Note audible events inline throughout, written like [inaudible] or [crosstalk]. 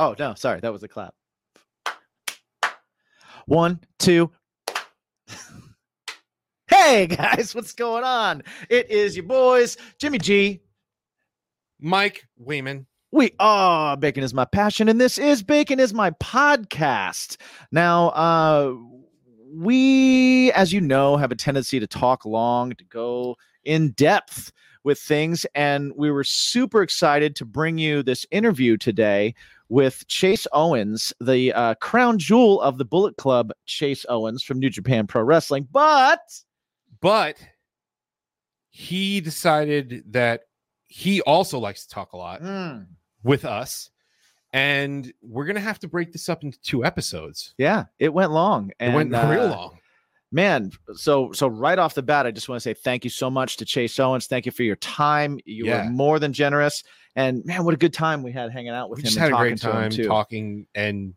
Oh no, sorry, that was a clap. One, two. hey [laughs] guys, what's going on? It is your boys, Jimmy G. Mike Wayman. We are bacon is my passion, and this is bacon is my podcast. Now, uh, we, as you know, have a tendency to talk long, to go in depth with things, and we were super excited to bring you this interview today with Chase Owens, the uh, crown jewel of the Bullet Club, Chase Owens from New Japan Pro Wrestling. But, But he decided that he also likes to talk a lot Hmm. with us. And we're gonna have to break this up into two episodes. yeah, it went long. And, it went real uh, long. man so so right off the bat i just want to say thank you so much to chase owens thank you for your time you Yeah. were more than generous and man what a good time we had hanging out with We him just had a great time too. talking, and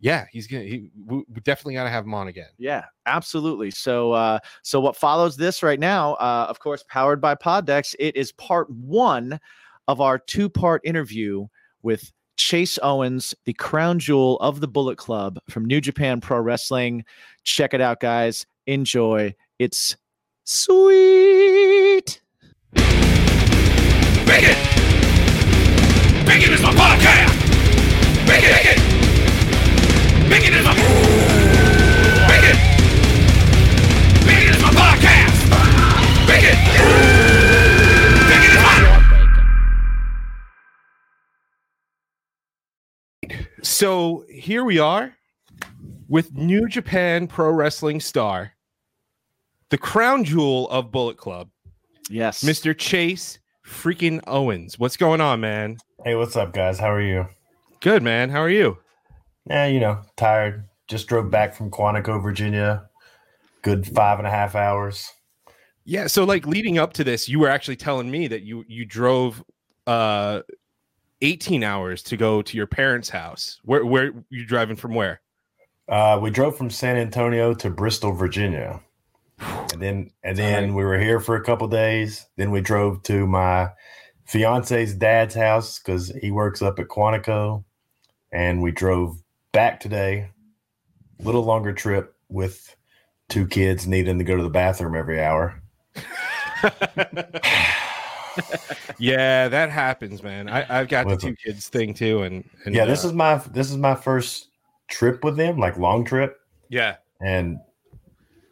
yeah, he's gonna. He, we definitely gotta have him on again. yeah absolutely so uh so what follows this right now uh of course powered by poddex it is part one of our two part interview with chase owens the crown jewel of the bullet club from new japan pro wrestling check it out guys enjoy it's sweet Bacon is my podcast! Bacon! Bacon! Bacon is my... Bacon! Bacon is my podcast! Bacon! Bacon is my... So here we are with New Japan Pro Wrestling star, the crown jewel of Bullet Club, yes Mr. Chase freaking Owens. What's going on, man? Hey, what's up, guys? How are you? Good, man. How are you? Yeah, you know, tired. Just drove back from Quantico, Virginia. Good five and a half hours. Yeah, so like leading up to this, you were actually telling me that you you drove uh 18 hours to go to your parents' house. Where where you driving from where? Uh, we drove from San Antonio to Bristol, Virginia, [sighs] and then and then we were here for a couple days. Then we drove to my fiance's dad's house because he works up at Quantico, and we drove back today. Little longer trip with two kids needing to go to the bathroom every hour. [laughs] yeah, that happens, man. I, I've got the two a- kids thing too, and, and yeah, this uh, is my this is my first trip with them, like long trip, yeah, and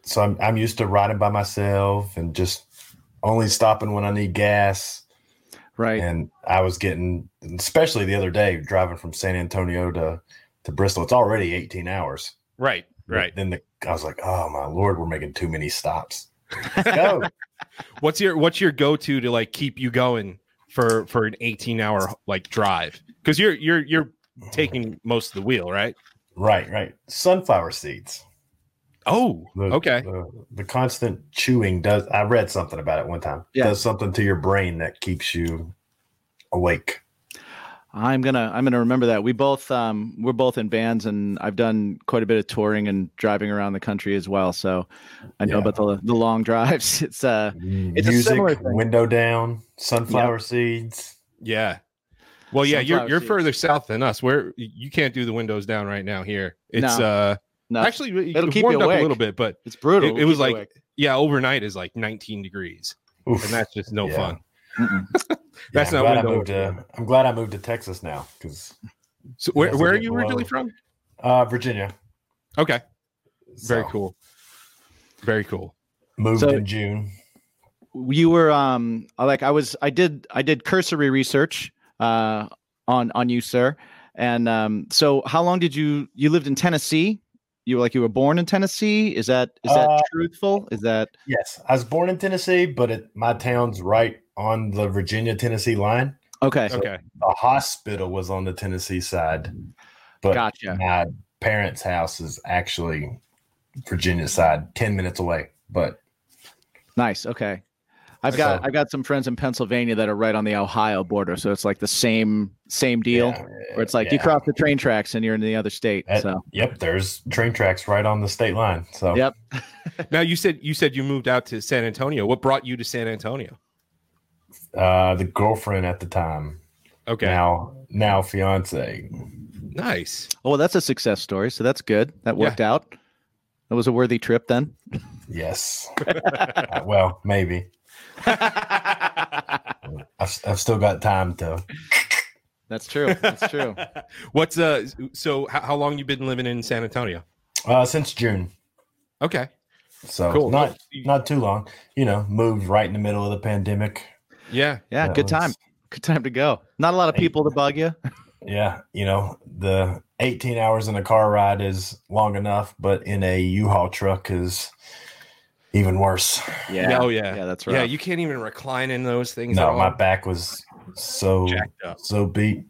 so I'm I'm used to riding by myself and just only stopping when I need gas. Right And I was getting, especially the other day, driving from San Antonio to to Bristol. It's already 18 hours. right, right. Then the I was like, oh my lord, we're making too many stops. Let's [laughs] go. What's your what's your go to to like keep you going for for an 18 hour like drive? Because you're you're you're mm-hmm. taking most of the wheel, right? right, right. Sunflower seeds. Oh, The, okay. The, the constant chewing does. I read something about it one time. Yeah. Does something to your brain that keeps you awake. I'm gonna I'm gonna remember that. We both um we're both in bands and I've done quite a bit of touring and driving around the country as well. So I know Yeah. about the the long [laughs] drives. It's uh It's a Music, similar thing. window down, sunflower seeds. Yeah. Well, yeah, you're you're seeds. further south than us. Where you can't do the windows down right now here. It's No. uh no, actually It'll it keep you warmed up a little bit, but it's brutal. it- it was keep you like- yeah, overnight is like 19 degrees, Oof. and that's just no Yeah. fun. awake. [laughs] That's I'm not glad I moved to, I'm glad I moved to Texas now because So where where are get you originally from? uh, Virginia. Okay, very cool, very cool. Moved So- in June. you were um like I was I did I did cursory research uh on on you, sir. And um so how long did you you lived in Tennessee? You were like you were born in Tennessee? Is that is that Uh, truthful? Is that Yes, I was born in Tennessee, but it, my town's right on the Virginia Tennessee line. okay? Okay, The hospital was on the Tennessee side, but Gotcha. my parents' house is actually Virginia side, ten minutes away. But Nice. Okay. I've got So- I've got some friends in Pennsylvania that are right on the Ohio border, so it's like the same same deal. yeah, Where it's like you cross the train tracks and you're in the other state. Uh, So Yep, there's train tracks right on the state line. So Yep. [laughs] now you said you said you moved out to San Antonio. What brought you to San Antonio? uh, the girlfriend at the time Okay. Now, now fiance. Nice. Oh, well, that's a success story. So that's good. That Yeah. worked out. That was a worthy trip then. [laughs] Yes. [laughs] Uh, well, maybe. [laughs] I've, I've still got time to. That's true. That's true. [laughs] What's uh? So how, how long you been living in San Antonio? Uh, since June, Okay. so Cool. not not too long. You know, moved right in the middle of the pandemic. Yeah. Yeah, That good was- time. Good time to go. Not a lot of people to bug you. [laughs] Yeah, you know, the 18 hours in a car ride is long enough, but in a U-Haul truck is even worse. Yeah. Oh yeah. Yeah, that's right. Yeah. You can't even recline in those things. at No, all. my back was so up. so beat.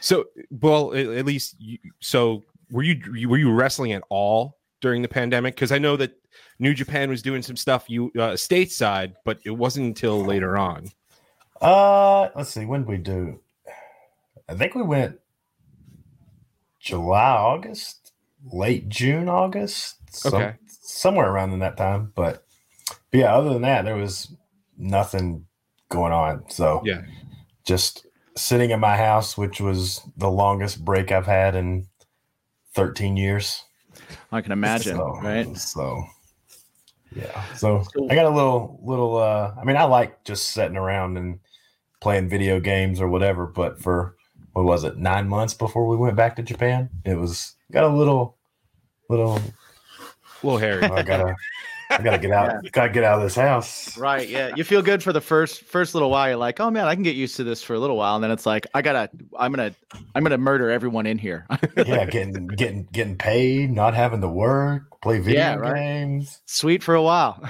So, well, at, at least you, so were you were you wrestling at all during the pandemic? Because I know that New Japan was doing some stuff you uh, stateside, but it wasn't until later on. Uh, let's see, when did we do? I think we went July, August, late June, August. some- Okay. Somewhere around in that time. But, but yeah, other than that, there was nothing going on. So Yeah. just sitting in my house, which was the longest break I've had in 13 years. I can imagine, So- right? So yeah. So I got a little little uh I mean I like just sitting around and playing video games or whatever, but for what was it, nine months before we went back to Japan? It was got a little little little hairy. I gotta I gotta get out [laughs] gotta get out of this house. Right. Yeah. You feel good for the first first little while. You're like, oh man, I can get used to this for a little while. And then it's like, I gotta I'm gonna I'm gonna murder everyone in here. [laughs] Yeah, getting getting getting paid, not having to work, play video Yeah, right. games. Sweet for a while.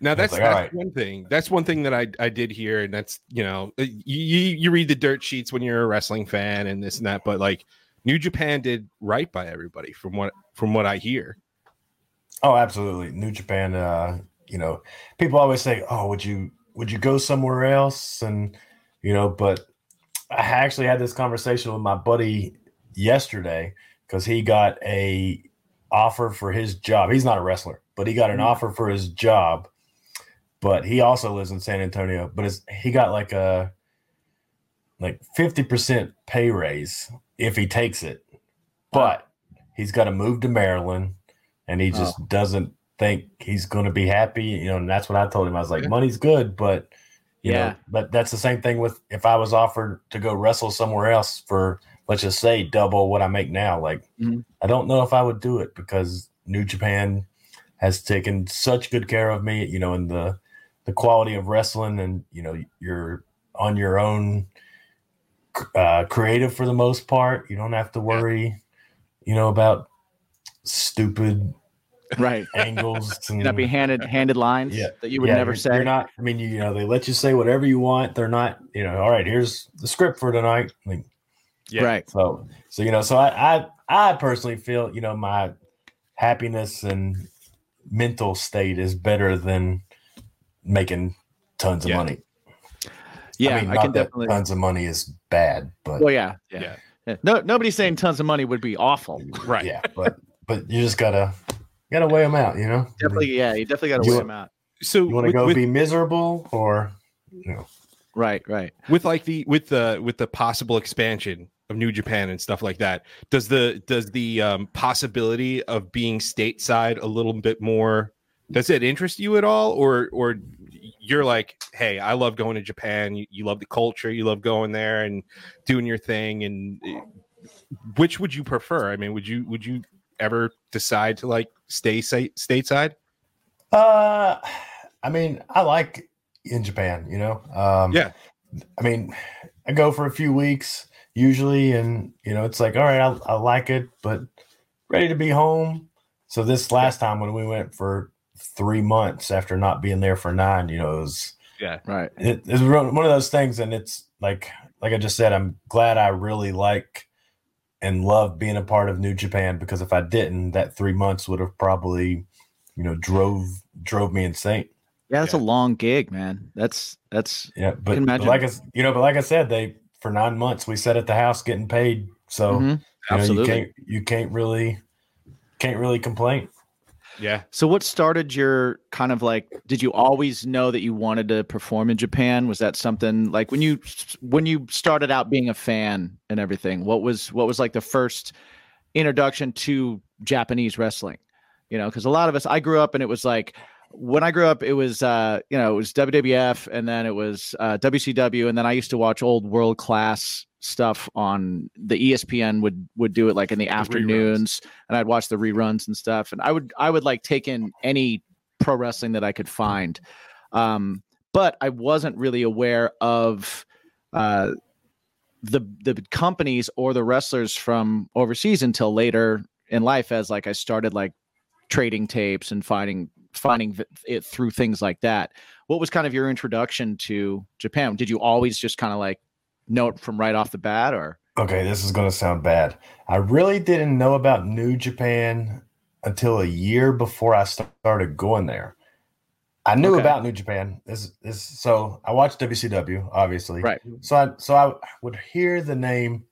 Now that's, like, that's all right. one thing. That's one thing that I I did here, and that's you know uh, you you you read the dirt sheets when you're a wrestling fan and this and that, but like New Japan did right by everybody from what from what I hear. Oh, absolutely. New Japan, uh, you know, people always say, "Oh, would you would you go somewhere else?" And you know, but I actually had this conversation with my buddy yesterday because he got a offer for his job. He's not a wrestler, but he got an offer for his job. But he also lives in San Antonio. But it's, he got like a like fifty percent pay raise if he takes it. But he's got to move to Maryland and he just doesn't think he's going to be happy. You know, and that's what I told him. I was like, money's good, but you Yeah. know, but that's the same thing with if I was offered to go wrestle somewhere else for let's just say double what I make now. Like, Mhm. I don't know if I would do it because New Japan has taken such good care of me. You know, and the the quality of wrestling, and you know, you're on your own, uh, creative for the most part. You don't have to worry, you know, about stupid Right. [laughs] angles [laughs] and not be handed handed lines Yeah. that you would Yeah, never you're- say. You're not. I mean, you, you know, they let you say whatever you want. They're not. You know, all right. Here's the script for tonight. Like, Yeah. Right. so, so you know, so I, I, I personally feel, you know, my happiness and mental state is better than making tons of Yeah. money. Yeah, I, mean, can not that definitely. tons of money is bad, but Well, yeah, yeah. Yeah. yeah. No, nobody's saying tons of money would be awful. Right. yeah, but but you just gotta gotta weigh them out. You know, Definitely, yeah. You definitely got to You weigh want- them out. So you want to go with, be miserable or you know, Right, right. with like the with the with the possible expansion of New Japan and stuff like that, does the does the um, possibility of being stateside a little bit more? Does it interest you at all, or or you're like, hey, I love going to Japan. You, you love the culture. You love going there and doing your thing. And uh, which would you prefer? I mean, would you would you ever decide to like stay sa- stateside? Uh, I mean, I like in Japan, you know. Um, Yeah. I mean, I go for a few weeks usually, and you know, it's like, all right, I, I like it, but ready to be home. So this last time when we went for three months after not being there for nine, you know, it was Yeah. Right. it, it's one one of those things, and it's like, like I just said, I'm glad I really like and love being a part of New Japan because if I didn't, that three months would have probably, you know, drove drove me insane. Yeah, that's Yeah. a long gig, man. That's that's Yeah, but, but like I, s- you know, but like I said, they for nine months we sat at the house getting paid, so Mhm. you know, absolutely. you can't you can't really can't really complain. Yeah. So what started your kind of like did you always know that you wanted to perform in Japan? Was that something like when you when you started out being a fan and everything? What was what was like the first introduction to Japanese wrestling? You know, cuz a lot of us I grew up and it was like when I grew up, it was uh, you know it was WWF, and then it was uh, WCW, and then I used to watch old world class stuff on the ESPN would would do it like in the, afternoons, and I'd watch the reruns and stuff, and I would I would like take in any pro wrestling that I could find, um, but I wasn't really aware of uh, the the companies or the wrestlers from overseas until later in life, as like I started like trading tapes and finding finding it through things like that. What was kind of your introduction to Japan? Did you always just kind of like it from right off the bat, or Okay, this is going to sound bad. I really didn't know about New Japan until a year before I started going there. I knew Okay. about New Japan. This this so I watched WCW, obviously. right? So I so I would hear the name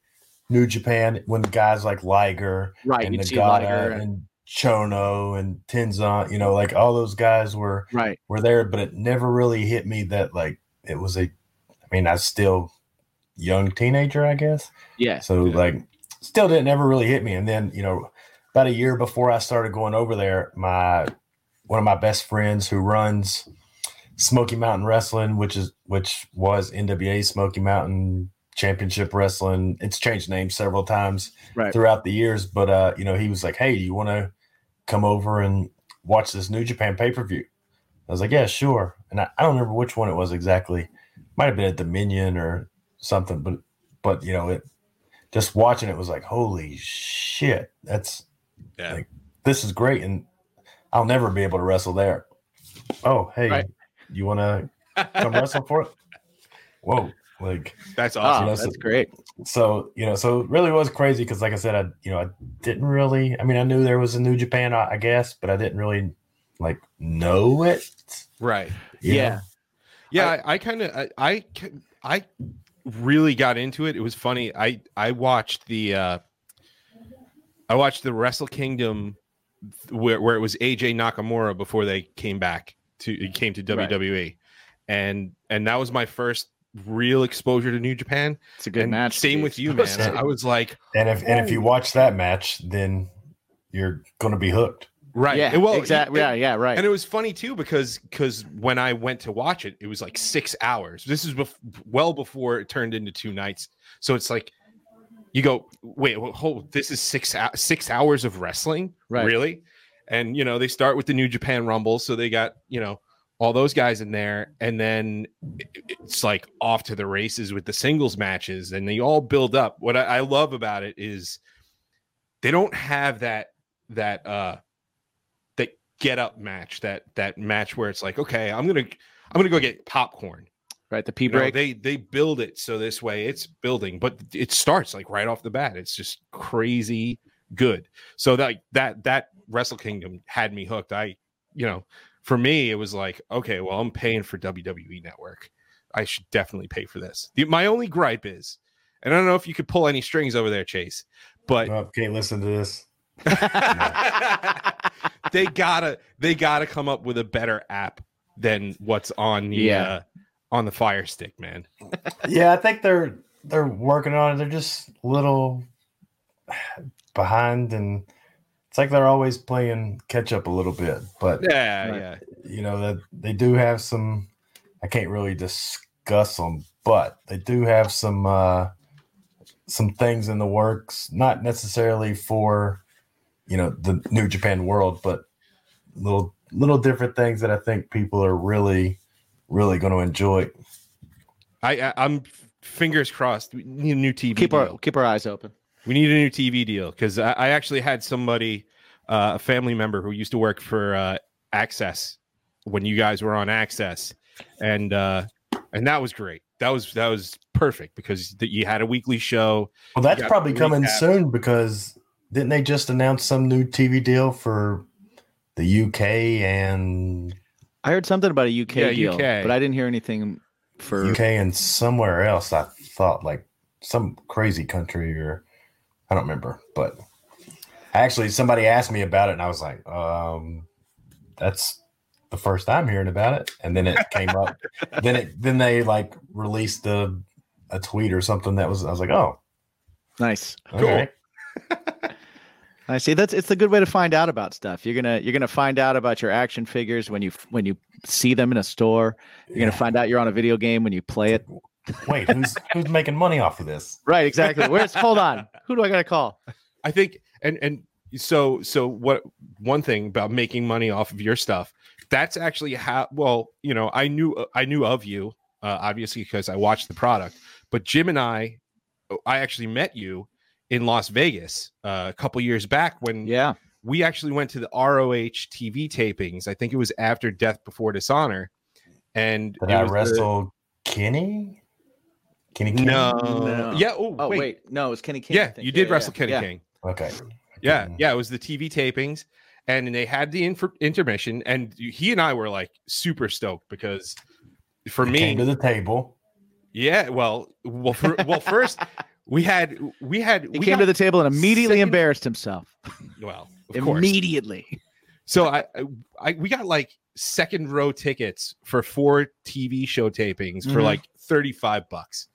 New Japan when guys like Liger Right. and Nagata and- and Chono and Tenzan, you know, like all those guys were right. were there, but it never really hit me that like it was a. I mean, I still young teenager, I guess. Yeah. So Yeah. like, still didn't ever really hit me. And then you know, about a year before I started going over there, my one of my best friends who runs Smoky Mountain Wrestling, which is which was NWA Smoky Mountain Championship Wrestling. It's changed names several times Right. throughout the years, but uh, you know, he was like, "Hey, do you want to come over and watch this New Japan pay per view?" I was like, "Yeah, sure." And I, I don't remember which one it was exactly. Might have been at Dominion or something, but but you know, it just watching it was like, "Holy shit, that's Yeah. Like, this is great!" And I'll never be able to wrestle there. Oh, hey, Right. you want to come wrestle for it? Whoa, like That's Oh, awesome. that's- that's great. so you know so it really was crazy because like i said i you know i didn't really i mean i knew there was a new japan i, I guess but i didn't really like know it right. you Yeah. know? Yeah, I, I kind of I, I I really got into it. It was funny. I I watched the uh I watched the Wrestle Kingdom where where it was AJ Nakamura before they came back to came to Right. WWE. And and that was my first real exposure to New Japan. It's a good and match. Same Steve. with you, man. I was like, and if and if you watch that match then you're gonna be hooked right. Yeah. well, exactly. it- Yeah. Yeah. Right. And it was funny too because because when I went to watch it, it was like six hours. This is bef- well before it turned into two nights. So it's like you go, wait, well, hold, this is six six hours of wrestling, Right. Really? And you know they start with the New Japan Rumble, so they got you know all those guys in there, and then it's like off to the races with the singles matches, and they all build up. What I, I love about it is they don't have that that uh get up match that that match where it's like okay i'm gonna i'm gonna go get popcorn. Right. The P you know, break. they they build it so this way it's building but it starts like right off the bat. It's just crazy good. So that that that wrestle kingdom had me hooked. I you know for me it was like okay well i'm paying for wwe network. I should definitely pay for this. The, my only gripe is and i don't know if you could pull any strings over there chase but oh, can't listen to this [laughs] they gotta they gotta come up with a better app than what's on the Yeah. uh, on the fire stick man yeah i think they're they're working on it they're just little behind and it's like they're always playing catch up a little bit but yeah Right. yeah you know that they do have some i can't really discuss them but they do have some uh some things in the works not necessarily for you know the new japan world but little little different things that i think people are really really going to enjoy. I, I i'm fingers crossed. We need a new tv keep our keep our eyes open. we need a new tv deal because I, I actually had somebody uh, a family member who used to work for uh, access when you guys were on access and uh and that was great. That was that was perfect because th- you had a weekly show. Well that's probably coming recap. soon because didn't they just announce some new tv deal for the uk and I heard something about a UK Yeah, deal, UK. but I didn't hear anything for. UK and somewhere else. I thought like some crazy country or I don't remember, but actually somebody asked me about it and I was like, um, that's the first I'm hearing about it. And then it came up. [laughs] Then it then they like released a a tweet or something that was I was like, oh, Nice. all Cool. right. [laughs] I see. That's it's a good way to find out about stuff. You're gonna you're gonna find out about your action figures when you when you see them in a store. You're Yeah. gonna find out you're on a video game when you play it. Wait, who's who's making money off of this? Right. Exactly. Where's hold on? Who do I gotta call? I think and and so so what one thing about making money off of your stuff that's actually how well you know I knew I knew of you uh, obviously because I watched the product but Jim and I I actually met you in Las Vegas uh, a couple years back when Yeah. we actually went to the ROH TV tapings I think it was after Death Before Dishonor and Did I was the- wrestle Kenny? Kenny King? no. No. yeah oh, Oh wait. wait. no, it was Kenny King. I yeah think. you did yeah, wrestle yeah, Kenny yeah. King Okay. Yeah, Okay. yeah, it was the TV tapings, and they had the infor- intermission, and he and I were like super stoked because for He me, came to the table. yeah, well, well, for, well, first [laughs] we had we had He we came to the table and immediately second- embarrassed himself. well, of [laughs] course. immediately. So I, I, we got like second row tickets for four TV show tapings for Mhm. like thirty five bucks.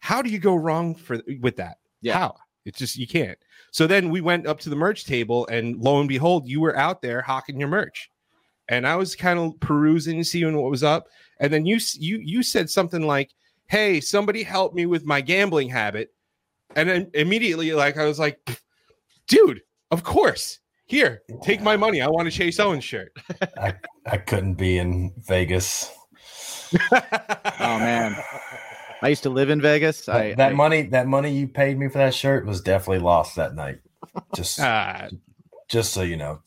How do you go wrong for with that? Yeah. How? It's just you can't. So then we went up to the merch table, and lo and behold, you were out there hawking your merch, and I was kind of perusing, seeing what was up, and then you you you said something like, "Hey, somebody help me with my gambling habit," and then immediately, like I was like, "Dude, of course." Here, take my money. I want a Chase Owens shirt. [laughs] I couldn't be in Vegas. Oh man. I used to live in Vegas. That, I, that I- money, that money you paid me for that shirt was definitely lost that night. Just, Ah, just so you know.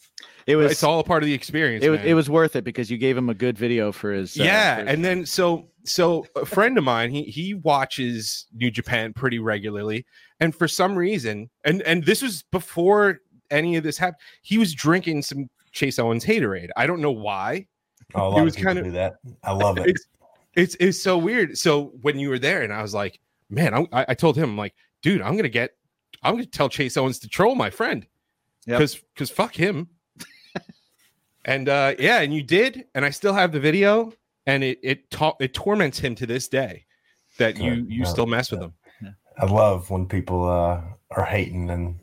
it was it's all a part of the experience. it was man. it was worth it because you gave him a good video for his uh, yeah for his- and then so so a friend of mine he he watches new japan pretty regularly and for some reason and and this was before any of this happened he was drinking some chase owens haterade i don't know why Oh, a It lot was of people kinda- do that. I love it. it's it's it's so weird so when you were there and i was like man I'm, I, I told him I'm like dude i'm gonna get i'm gonna tell chase owens to troll my friend Yep. because because fuck him [laughs] and uh yeah and you did and i still have the video and it it ta- it torments him to this day that you you Yeah. still mess with him I love when people uh, are hating and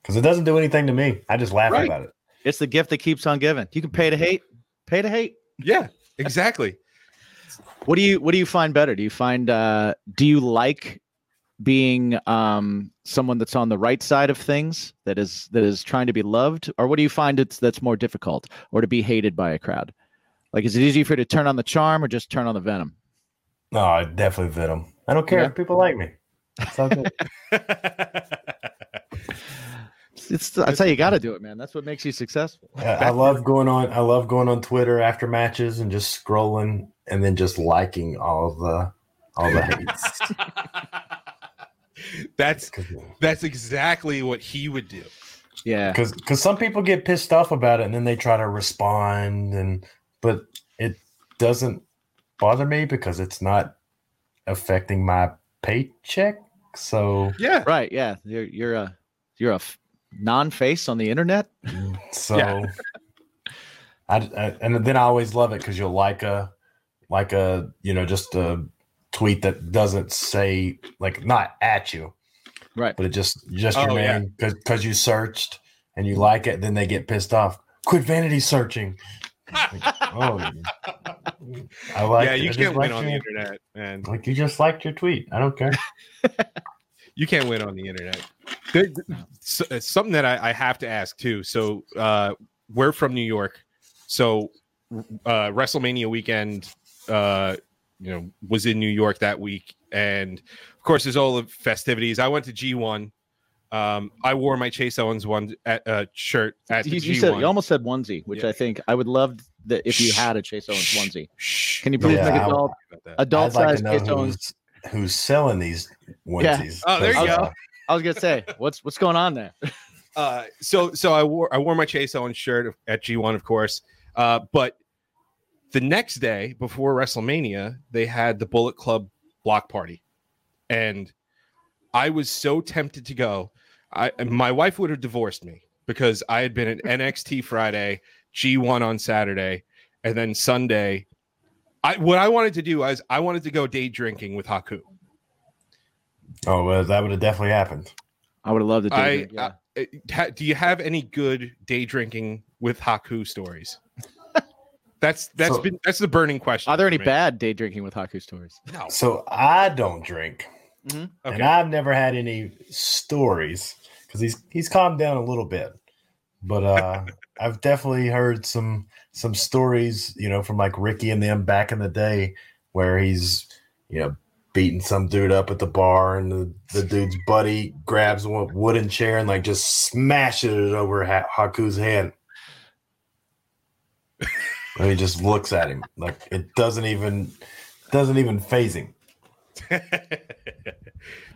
because it doesn't do anything to me. I just laugh Right. about it. it's the gift that keeps on giving. You can pay to hate, pay to hate. yeah exactly What do you what do you find better? Do you find uh do you like being um someone that's on the right side of things that is that is trying to be loved or what do you find it's that's more difficult or to be hated by a crowd? Like is it easier for you to turn on the charm or just turn on the venom? No, I definitely vid them. I don't care Yeah. if people like me. [laughs] It's all good. It's that's how you got to do it, man. That's what makes you successful. I I love going on. I love going on Twitter after matches and just scrolling and then just liking all the all the hates. [laughs] that's that's exactly what he would do Yeah. because because some people get pissed off about it and then they try to respond and but it doesn't bother me because it's not affecting my paycheck so yeah Right, yeah. You're you're a you're a f- non-face on the internet. [laughs] so Yeah. [laughs] I, I- and then i always love it because you'll like a like a you know just a tweet that doesn't say like not at you Right. but it just just your Oh, yeah. because you searched and you like it then they get pissed off quit vanity searching Like, [laughs] oh i like yeah you I can't win on the your- internet man like you just liked your tweet i don't care [laughs] you can't win on the internet. So- something that I, I have to ask too. So uh, we're from New York, so uh, WrestleMania weekend, uh, you know, was in New York that week, and of course, there's all the festivities. I went to G1. Um, I wore my Chase Owens one at, uh, shirt at the You, you G1. said you almost said onesie, which Yeah. I think I would love that if you had a Chase Owens onesie. Can you please Yeah, make I- adult adult i'd like size Chase Owens? who's, who's selling these onesies Oh, there you 'cause, go. uh, I was gonna say, what's what's going on there? [laughs] uh so so i wore i wore my chase owens shirt at g1 of course uh but the next day before wrestlemania they had the bullet club block party and i was so tempted to go i my wife would have divorced me because i had been at [laughs] nxt friday G1 on Saturday, and then Sunday. I what I wanted to do was I wanted to go day drinking with Haku. Oh, well, that would have definitely happened. I would have loved to. I, do yeah. I- do you have any good day drinking with Haku stories? [laughs] That's that's So- been that's the burning question. Are there any me. bad day drinking with Haku stories? No. So I don't drink, mm-hmm. and Okay. I've never had any stories because he's he's calmed down a little bit. But uh, [laughs] I've definitely heard some some stories, you know, from like Ricky and them back in the day, where he's you know beating some dude up at the bar, and the, the dude's buddy grabs a wooden chair and like just smashes it over ha- Haku's head. and he just looks at him like it doesn't even doesn't even faze him. [laughs]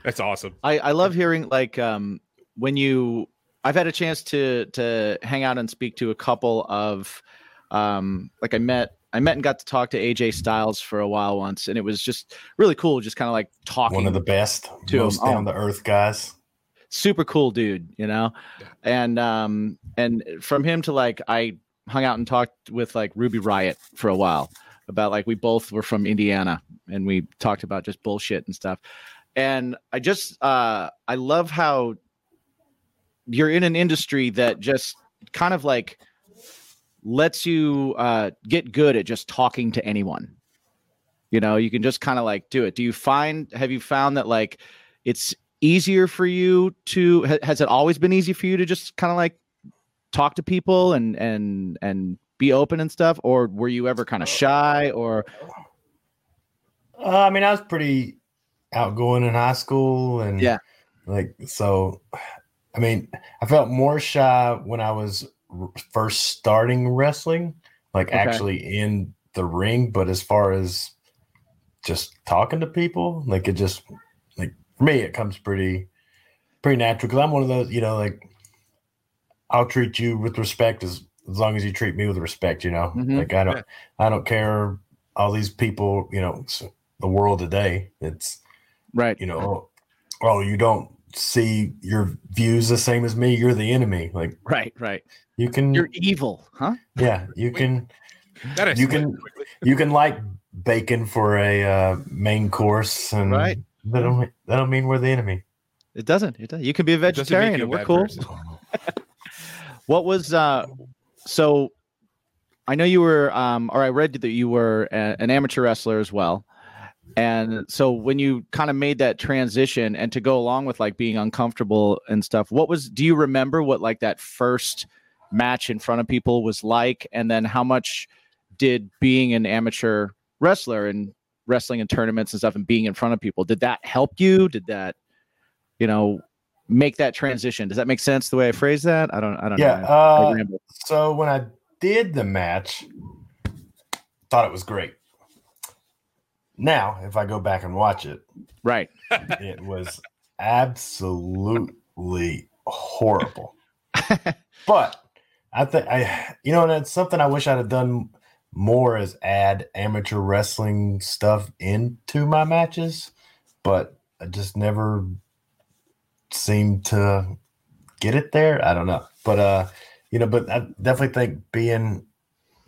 that's awesome. I, I love hearing like um when you I've had a chance to to hang out and speak to a couple of um like I met I met and got to talk to AJ Styles for a while once and it was just really cool just kind of like talking One of the best, to him. most Oh. down to earth guys. super cool dude, you know? And um and from him to like I hung out and talked with like Ruby Riott for a while about like we both were from Indiana and we talked about just bullshit and stuff. And I just uh I love how you're in an industry that just kind of like lets you uh get good at just talking to anyone. You know, you can just kind of like do it. Do you find have you found that like it's easier for you to ha- has it always been easy for you to just kind of like talk to people and and and be open and stuff or were you ever kind of shy or Uh, I mean, I was pretty outgoing in high school, and Yeah. like so. I mean, I felt more shy when I was r- first starting wrestling, like Okay. actually in the ring. But as far as just talking to people, like it just like for me, it comes pretty pretty natural because I'm one of those, you know, like I'll treat you with respect as as long as you treat me with respect, you know. Mhm. Like I don't Yeah. I don't care all these people, you know, the world today. It's right you know, oh, oh, you don't see your views the same as me. You're the enemy. Like right right you can, you're evil huh yeah, you can, That you can, you can like bacon for a uh, main course, and Right. that don't that don't mean we're the enemy. it doesn't it does. you can be a vegetarian and we're cool [laughs] what was uh so i know you were um or i read that you were a, an amateur wrestler as well and so when you kind of made that transition and to go along with like being uncomfortable and stuff what was do you remember what like that first match in front of people was like and then how much did being an amateur wrestler and wrestling in tournaments and stuff and being in front of people did that help you did that you know make that transition does that make sense the way i phrase that i don't i don't Yeah. know I Uh, ramble. so when I did the match, thought it was great. Now, if I go back and watch it, right [laughs] it was absolutely horrible. [laughs] but I think I, you know, and it's something I wish I'd have done more is add amateur wrestling stuff into my matches, but I just never seemed to get it there. I don't know, but uh, you know, but I definitely think being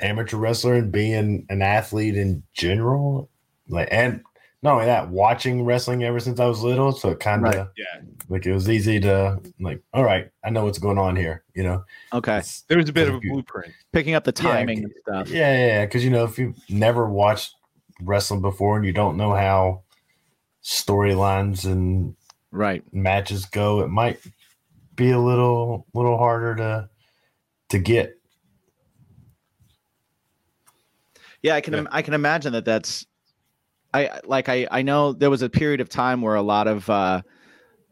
amateur wrestler and being an athlete in general, like, and not only that, watching wrestling ever since I was little, so it kind of Right. Yeah. like it was easy to like, all right, I know what's going on here, you know. okay It's- There was a bit of a you. blueprint. picking up the Yeah, timing and stuff yeah, yeah, yeah, because you know if you've never watched wrestling before and you don't know how storylines and right matches go, it might be a little little harder to to get. Yeah, I can. im I can imagine that. That's, I like. I I know there was a period of time where a lot of, uh,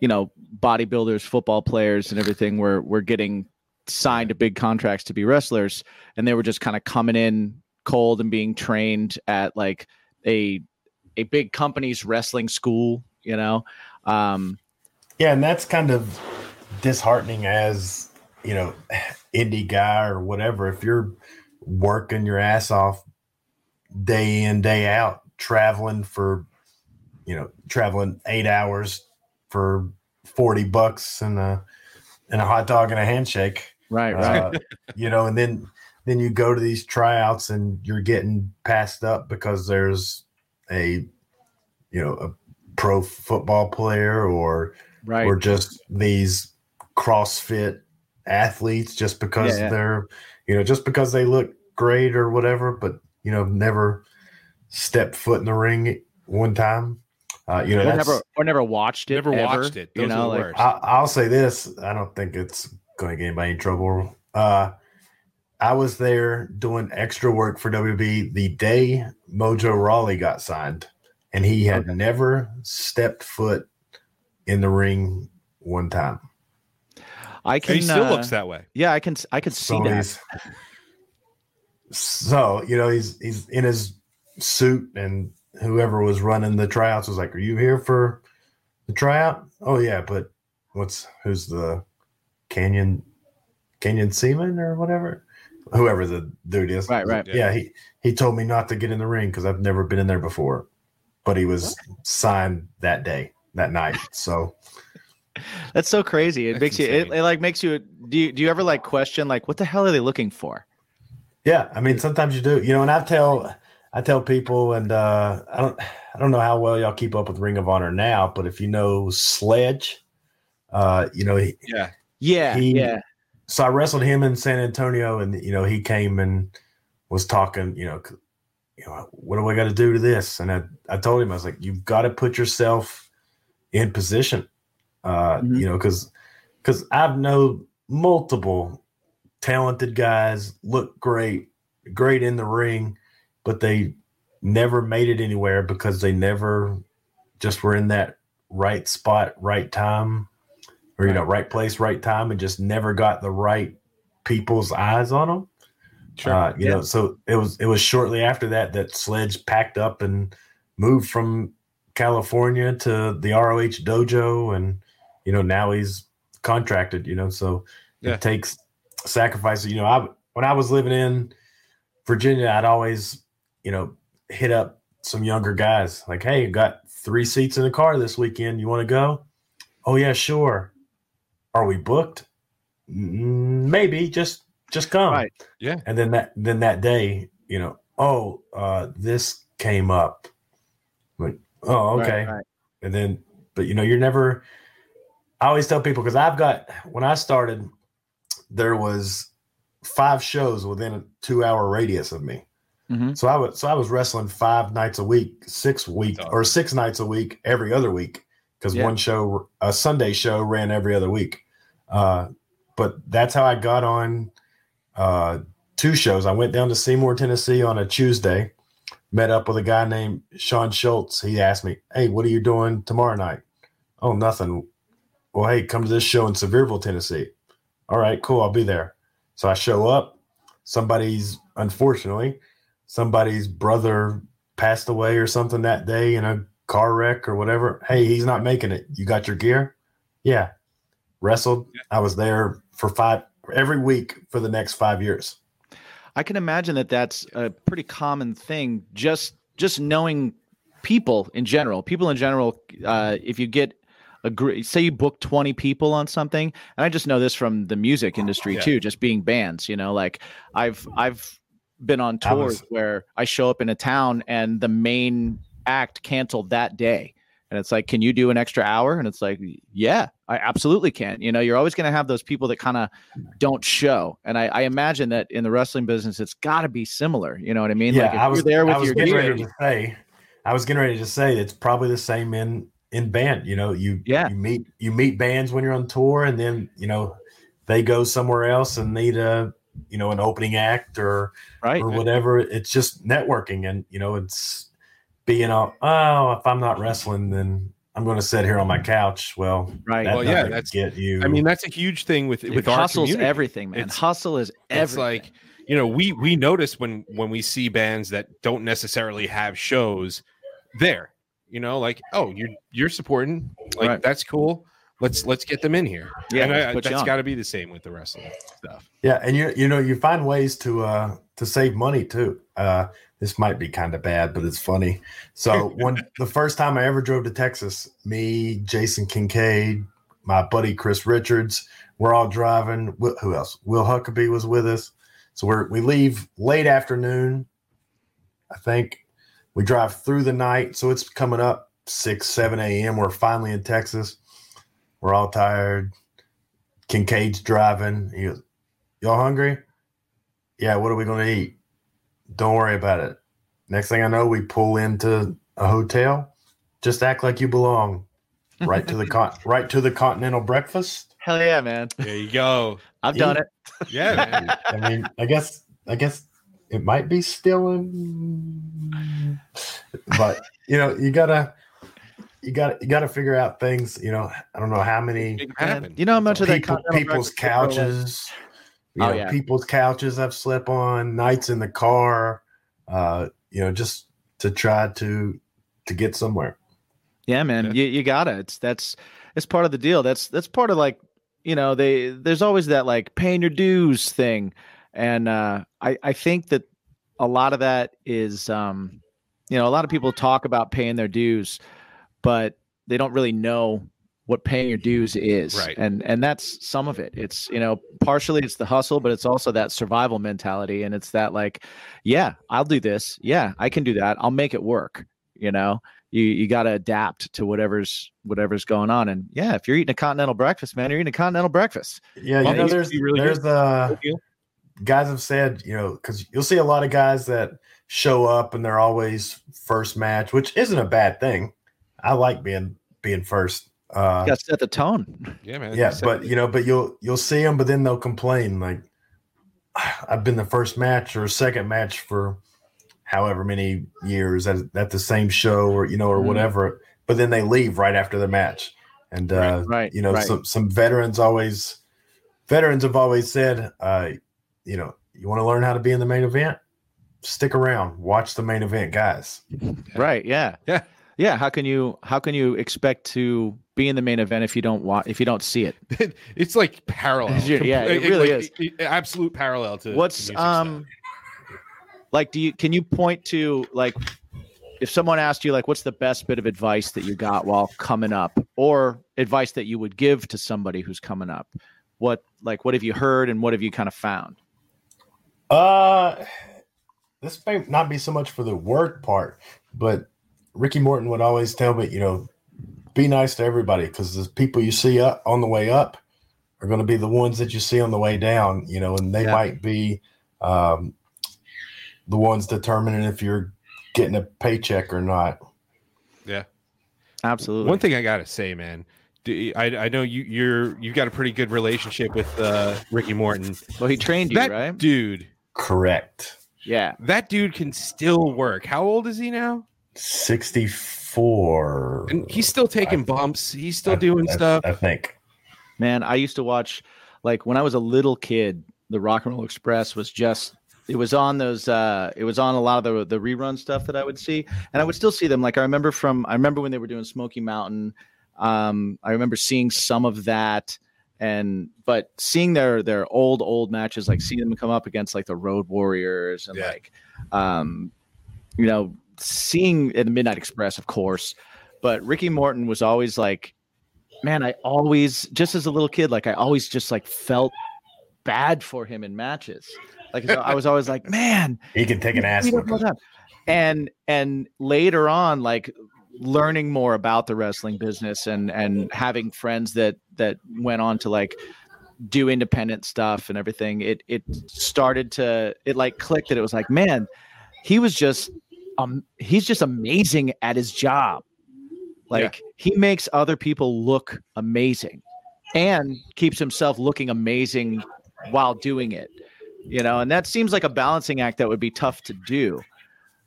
you know, bodybuilders, football players, and everything were were getting signed to big contracts to be wrestlers, and they were just kind of coming in cold and being trained at like a a big company's wrestling school. You know, um, Yeah, and that's kind of disheartening as you know, [sighs] indie guy or whatever. If you're working your ass off day in day out, traveling for you know, traveling eight hours for forty bucks and a and a hot dog and a handshake. right, right, Uh, [laughs] you know, and then then you go to these tryouts and you're getting passed up because there's a you know a pro football player or Right. or just these CrossFit athletes just because Yeah, yeah. they're you know just because they look great or whatever, but you know never stepped foot in the ring one time. Uh, you know, or never or never watched it. Never ever, watched it. You Those know, like. I, I'll say this: I don't think it's going to get anybody in trouble. Uh, I was there doing extra work for WB the day Mojo Rawley got signed, and he had Okay. never stepped foot in the ring one time. I And can. he still uh, looks that way. Yeah, I can. I can see So that. so you know he's he's in his suit, and whoever was running the tryouts was like, "Are you here for the tryout?" Oh yeah, but what's who's the Canyon Canyon Ceman or whatever, whoever the dude is. Right, right. Yeah, he he told me not to get in the ring because I've never been in there before, but he was signed that day that night. So [laughs] That's so crazy. It That's makes you. It, it like makes you. Do you do you ever like question like what the hell are they looking for? Yeah, I mean sometimes you do, you know, and I tell I tell people and uh I don't I don't know how well y'all keep up with Ring of Honor now, but if you know Sledge, uh, you know, he, Yeah. Yeah, He- yeah. so I wrestled him in San Antonio and you know, he came and was talking, you know, you know, what do I got to do to this? And I, I told him, I was like, you've got to put yourself in position. Uh, Mhm. you know, cause, cause I've known multiple talented guys look great, great in the ring, but they never made it anywhere because they never just were in that right spot, right time, or you know, right place, right time, and just never got the right people's eyes on them. Sure. Uh, you Yeah. know, so it was it was shortly after that that Sledge packed up and moved from California to the ROH dojo, and you know now he's contracted. You know, so Yeah. it takes sacrifices. You know, I when I was living in Virginia, I'd always you know hit up some younger guys like, "Hey, got three seats in the car this weekend. You want to go?" Oh yeah, sure. Are we booked? "Mm, Maybe. Just just come Right. Yeah. and then that then that day you know oh uh this came up like oh Right, okay right. and then but you know you're never i always tell people because i've got when i started there was five shows within a two hour radius of me Mhm. so i was so i was wrestling five nights a week six week or six nights a week every other week because Yeah. one show a sunday show ran every other week uh but that's how i got on uh two shows. I went down to Seymour, Tennessee on a Tuesday, met up with a guy named Sean Schultz. He asked me, Hey, what are you doing tomorrow night? Oh, nothing. Well, hey, come to this show in Sevierville, Tennessee. All right, cool. I'll be there. So I show up. Somebody's, unfortunately, somebody's brother passed away or something that day in a car wreck or whatever. Hey, he's not making it. You got your gear? Yeah. Wrestled. I was there for five, every week for the next five years. I can imagine that that's a pretty common thing. Just just knowing people in general, people in general. Uh, if you get a gr- say you book twenty people on something, and I just know this from the music industry Yeah. too, just being bands. You know, like I've I've been on tours was- where I show up in a town and the main act canceled that day. And it's like, can you do an extra hour? And it's like, yeah, I absolutely can. You know, you're always going to have those people that kind of don't show. And I, I imagine that in the wrestling business, it's got to be similar. You know what I mean? yeah, like I was there with I was your getting gear, ready to say, I was getting ready to say it's probably the same in in band. You know, you Yeah. you meet you meet bands when you're on tour, and then you know they go somewhere else and need a you know an opening act or right? or whatever. It's just networking, and you know it's being all oh if I'm not wrestling, then I'm going to sit here on my mm-hmm. couch. Well, Right. that Well, yeah, doesn't that's- get you. I mean, that's a huge thing with Dude, with our hustle's community. everything, man. It's- Hustle is It's everything. like you know, we we notice when when we see bands that don't necessarily have shows there. You know, like oh, you're you're supporting, like Right. that's cool. Let's let's get them in here. Yeah, and let's I, put you that's on. got to be the same with the wrestling stuff. Yeah, and you you know you find ways to uh to save money too. Uh this might be kind of bad, but it's funny. So [laughs] when the first time I ever drove to Texas, me, Jason Kincaid, my buddy Chris Richards, we're all driving. Who else? Will Huckabee was with us. So we're we leave late afternoon. I think we drive through the night, so it's coming up six, seven a.m. We're finally in Texas. We're all tired. Kincaid's driving. He goes, Y'all hungry? Yeah, what are we gonna eat? Don't worry about it. Next thing I know, we pull into a hotel. Just act like you belong. Right to the [laughs] con- right to the continental breakfast. Hell yeah, man. There you go. I've done it. [laughs] Yeah, man. I mean, I guess I guess it might be still in, but you know, you gotta you gotta you gotta figure out things. You know, I don't know how many It Man, happened. you know how much of that people's breakfast people are like- couches. You Oh, know, yeah. people's couches I've slept on, nights in the car, uh, you know, just to try to to get somewhere. Yeah, man, Yeah. you you gotta. It's that's it's part of the deal. That's that's part of like you know they there's always that like paying your dues thing, and uh, I I think that a lot of that is um you know a lot of people talk about paying their dues, but they don't really know what paying your dues is. Right. and and that's some of it. It's you know partially it's the hustle but it's also that survival mentality. And it's that like yeah i'll do this. Yeah i can do that. I'll make it work. You know you you got to adapt to whatever's whatever's going on. And yeah if you're eating a continental breakfast man you're eating a continental breakfast. Yeah, Well, you know, there's would really there's good. uh guys have said, you know, because you'll see a lot of guys that show up and they're always first match, which isn't a bad thing. I like being being first. Uh, you got to set the tone Yeah, man. yeah, but you know, but you'll you'll see them, but then they'll complain like, [sighs] I've been the first match or second match for however many years at, at the same show or you know or Mhm. whatever, but then they leave right after the match, and uh, right you know right. some some veterans always veterans have always said uh you know you want to learn how to be in the main event stick around watch the main event guys right yeah Yeah. Yeah how can you how can you expect to be in the main event if you don't want if you don't see it [laughs] it's like parallel. [laughs] Yeah, it Compl- really like, i- i- absolute parallel to to what's music style. um like do you can you point to like if someone asked you like what's the best bit of advice that you got while coming up or advice that you would give to somebody who's coming up what like what have you heard and what have you kind of found uh this may not be so much for the work part but ricky morton would always tell me you know be nice to everybody because the people you see up on the way up are going to be the ones that you see on the way down you know and they Yeah. might be um the ones determining if you're getting a paycheck or not Yeah, absolutely One thing I gotta say, man. do- I, I know you you're you've got a pretty good relationship with uh, Ricky Morton. well he trained you That right dude, correct yeah that dude can still work. How old is he now? 64 And he's still taking bumps. He's still I- doing I- stuff. i think Man, I used to watch like when I was a little kid, the Rock and Roll Express was just it was on those uh it was on a lot of the the rerun stuff that I would see and I would still see them like I remember from I remember when they were doing Smoky Mountain um I remember seeing some of that and but seeing their their old old matches like seeing them come up against like the Road Warriors and Yeah. like um you know seeing at the Midnight Express of course but Ricky Morton was always like man, I always, just as a little kid, like I always just like felt bad for him in matches. Like so I was always like, man, [laughs] he can take an ass beat up all whipping. the time. and and later on, like learning more about the wrestling business and and having friends that that went on to like do independent stuff and everything, it it started to it like clicked that it was like, man, he was just um he's just amazing at his job. Like he makes other people look amazing and keeps himself looking amazing while doing it. You know, and that seems like a balancing act that would be tough to do.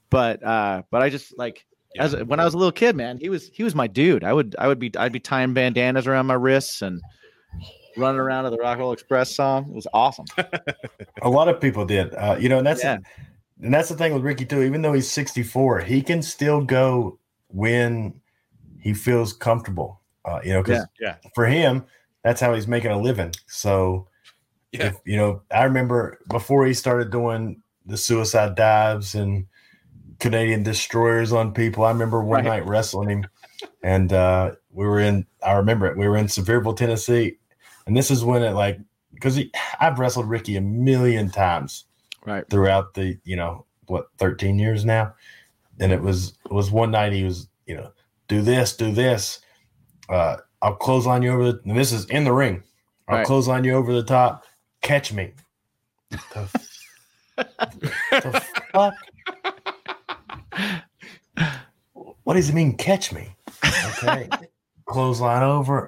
But uh but I just like as when I was a little kid, man, he was he was my dude. I would I would be I'd be tying bandanas around my wrists and running around to the Rock and Roll Express song. It was awesome. [laughs] A lot of people did. Uh, you know, and that's Yeah. And that's the thing with Ricky too. Even though he's 64, he can still go when he feels comfortable. Uh, you know, because Yeah. for him, that's how he's making a living. So, Yeah. if, you know, I remember before he started doing the suicide dives and Canadian destroyers on people. I remember one Right. night wrestling him, and uh, we were in. I remember it. We were in Sevierville, Tennessee, and this is when it like because I've wrestled Ricky a million times, Right. throughout the you know what 13 years now. And it was it was one night he was you know do this do this. Uh i'll clothesline you over the and this is in the ring. I'll Right. clothesline you over the top. Catch me. The, the fuck? What does it mean catch me? Okay. [laughs] Clothesline over.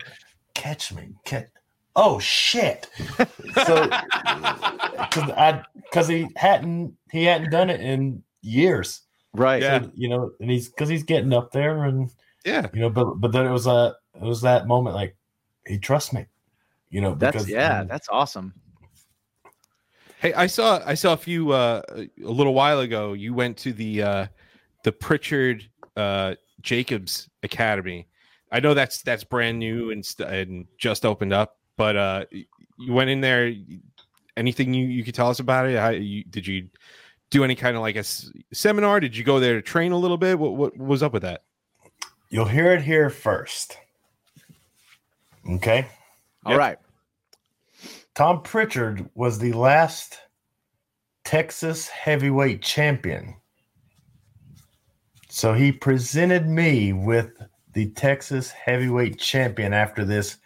Catch me. Catch oh shit so [laughs] because I because he hadn't he hadn't done it in years. Right. Yeah. You know, and he's because he's getting up there, and Yeah. you know, but but then it was a it was that moment like he trusts me, you know. That's because yeah, um, that's awesome. Hey, I saw I saw a few uh, a little while ago. You went to the uh, the Prichard uh, Jacobs Academy. I know that's that's brand new and st- and just opened up, but uh, you went in there. Anything you, you could tell us about it? How you did you do any kind of like a s- seminar? Did you go there to train a little bit? What what was up with that? you'll hear it here first. Okay, All Yep. right. Tom Prichard was the last Texas heavyweight champion. So he presented me with the Texas heavyweight champion after this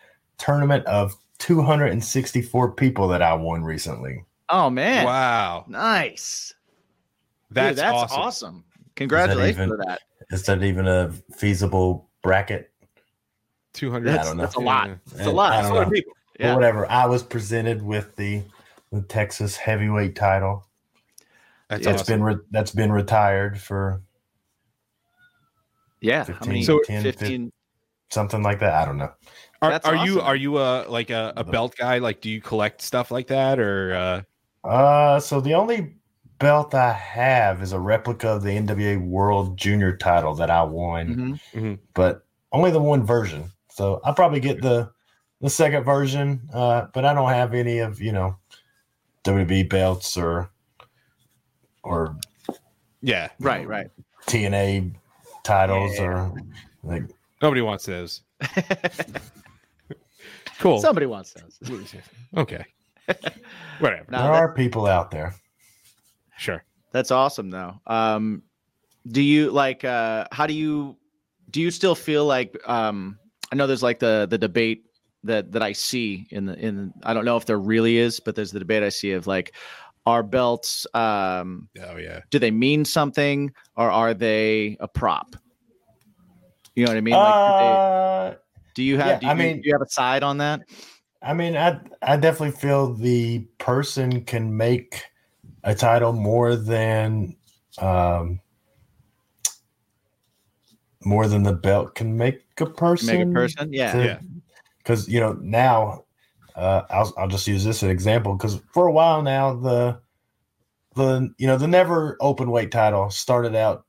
tournament of 264 people that I won recently. Oh man. Wow, Nice. Dude, that's, that's awesome. awesome. Congratulations even- for that. Is that even a feasible bracket? Two hundred. I don't know. That's a lot. It's a lot. I don't a lot of know. people. Yeah. whatever. I was presented with the, the Texas heavyweight title. That's That's awesome. been re- that's been retired for Yeah. How 15, many? So- 10, 15. something like that. I don't know. Are, That's are you awesome. are you a like a, a belt guy? Like, do you collect stuff like that, or uh, Uh, so the only belt I have is a replica of the NWA World Junior title that I won, Mhm. but only the one version. So I'll probably get the the second version, uh, but I don't have any of you know WB belts or or yeah, Right. Right. TNA titles Yeah. or like nobody wants those. [laughs] cool. Somebody wants those. [laughs] Okay. Whatever. No, there that- are people out there. Sure. That's awesome though. Um do you like uh how do you do you still feel like um I know there's like the the debate that that I see in the in I don't know if there really is, but there's the debate I see of like are belts um Oh yeah. do they mean something or are they a prop? You know what I mean? Like uh, they, do you have yeah, do you, I mean- do you have a side on that? I mean, I I definitely feel the person can make a title more than um more than the belt can make a person. Make a person? Yeah. Yeah. Because you know now, uh, I'll I'll just use this as an example. Because for a while now, the the you know the never open weight title started out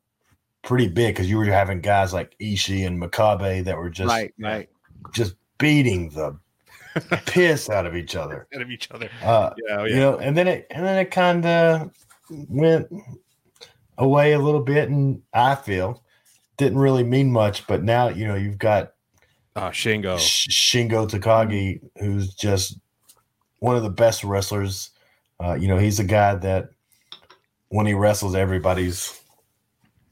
pretty big because you were having guys like Ishii and Makabe that were just right, right. Just beating the piss out of each other. [laughs] Out of each other. Uh, Yeah. Oh, you know, and then it and then it kind of went away a little bit, and I feel didn't really mean much. But now you know you've got Oh, Shingo. Sh- Shingo Takagi, who's just one of the best wrestlers. Uh, you know, he's a guy that when he wrestles, everybody's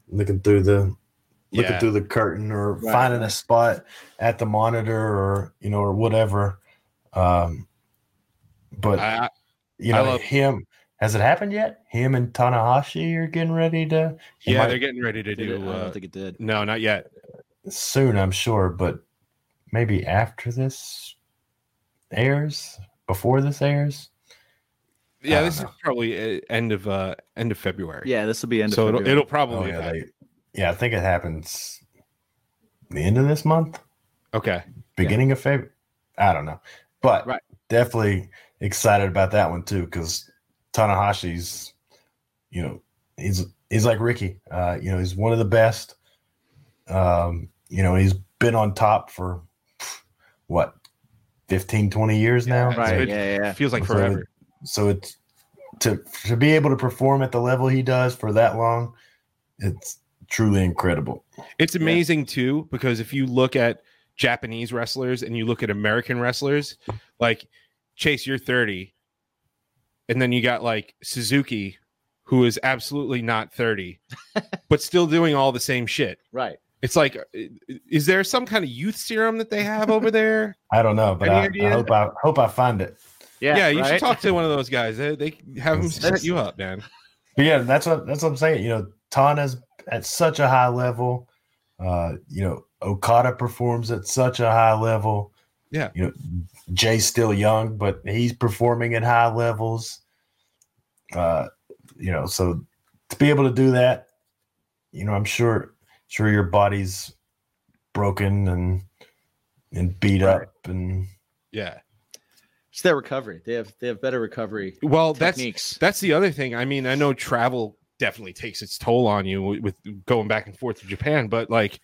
looking through the looking Yeah. through the curtain or Right, finding a spot at the monitor or you know or whatever. Um, but I, I- you know love- him. Has it happened yet? Him and Tanahashi are getting ready to. yeah, might- they're getting ready to Did it? do. I Uh, don't think it did. no, not yet. soon, I'm sure, but maybe after this airs, before this airs. Yeah, I this is probably uh, end of uh end of February. Yeah, this will be end of so it'll, February. it'll Oh, probably yeah, happen. they, yeah, I think it happens the end of this month, okay. beginning of February. I don't know, but Right. definitely excited about that one too because Tanahashi's, you know, he's he's like Ricky. Uh, you know, he's one of the best. Um, you know, he's been on top for what 15, 20 years now. Right. so Yeah, it yeah, yeah. Feels like So forever. so it's to to be able to perform at the level he does for that long it's truly incredible It's amazing too because if you look at Japanese wrestlers and you look at American wrestlers, like Chase, you're 30, and then you got like Suzuki, who is absolutely not 30, [laughs] but still doing all the same shit. Right. It's like, uh, is there some kind of youth serum that they have over there? [laughs] I don't know, but I. I hope I hope I find it. Yeah. Yeah, you right? should talk to one of those guys. They, they have them set you up, man. But yeah, that's what that's what I'm saying. You know, Tana's at such a high level. Uh, you know, Okada performs at such a high level. Yeah. You know, Jay's still young, but he's performing at high levels. Uh, you know, so to be able to do that, you know, I'm sure sure your body's broken and and beat Right. up and Yeah. It's their recovery. They have they have better recovery Well, that's that's the other thing. I mean, I know travel definitely takes its toll on you with, with going back and forth to Japan, but like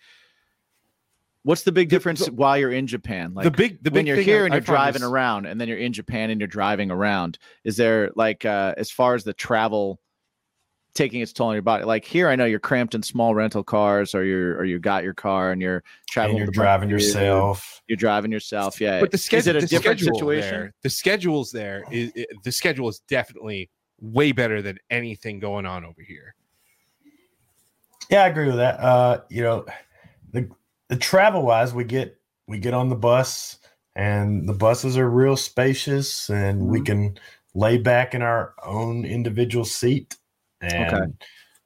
What's the big difference the- while you're in Japan? Like the big the big when you're thing here I- and you're driving is- around, and then you're in Japan and you're driving around. Is there like uh, as far as the travel taking its toll on your body? Like here, I know you're cramped in small rental cars, or you're or you got your car and you're and traveling. you're with a bunch of driving dudes. yourself. You're driving yourself. Yeah. But the is schedule, it a the different schedule situation? there, the schedule's there. Is, i- the schedule is definitely way better than anything going on over here. Yeah, I agree with that. Uh, you know, the the travel wise, we get we get on the bus, and the buses are real spacious, and we Mhm. can lay back in our own individual seat, and Okay.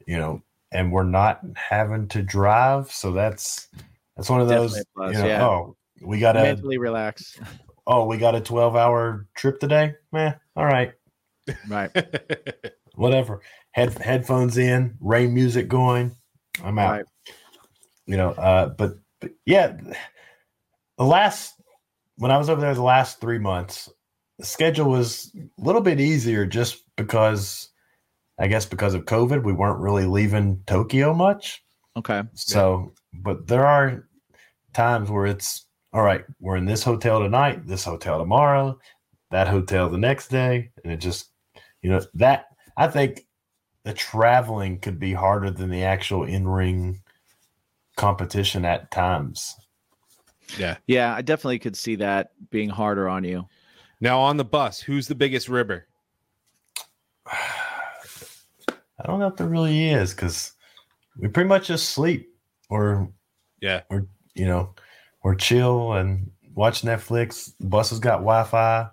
you know, and we're not having to drive. So that's that's one of those. Plus, you know, yeah. oh, we got to Mentally relax. oh, we got a twelve hour trip today. Man, all right, right. [laughs] whatever. Head headphones in, rain music going. I'm out. Right. you know uh but, but yeah the last when i was over there the last three months the schedule was a little bit easier just because i guess because of covid we weren't really leaving tokyo much Okay. so but there are times where it's all right we're in this hotel tonight this hotel tomorrow that hotel the next day and it just you know that i think the traveling could be harder than the actual in-ring competition at times yeah. Yeah, I definitely could see that being harder on you. Now on the bus, who's the biggest ribber? [sighs] i don't know if there really is because we pretty much just sleep or Yeah. or you know or chill and watch netflix the bus has got wi-fi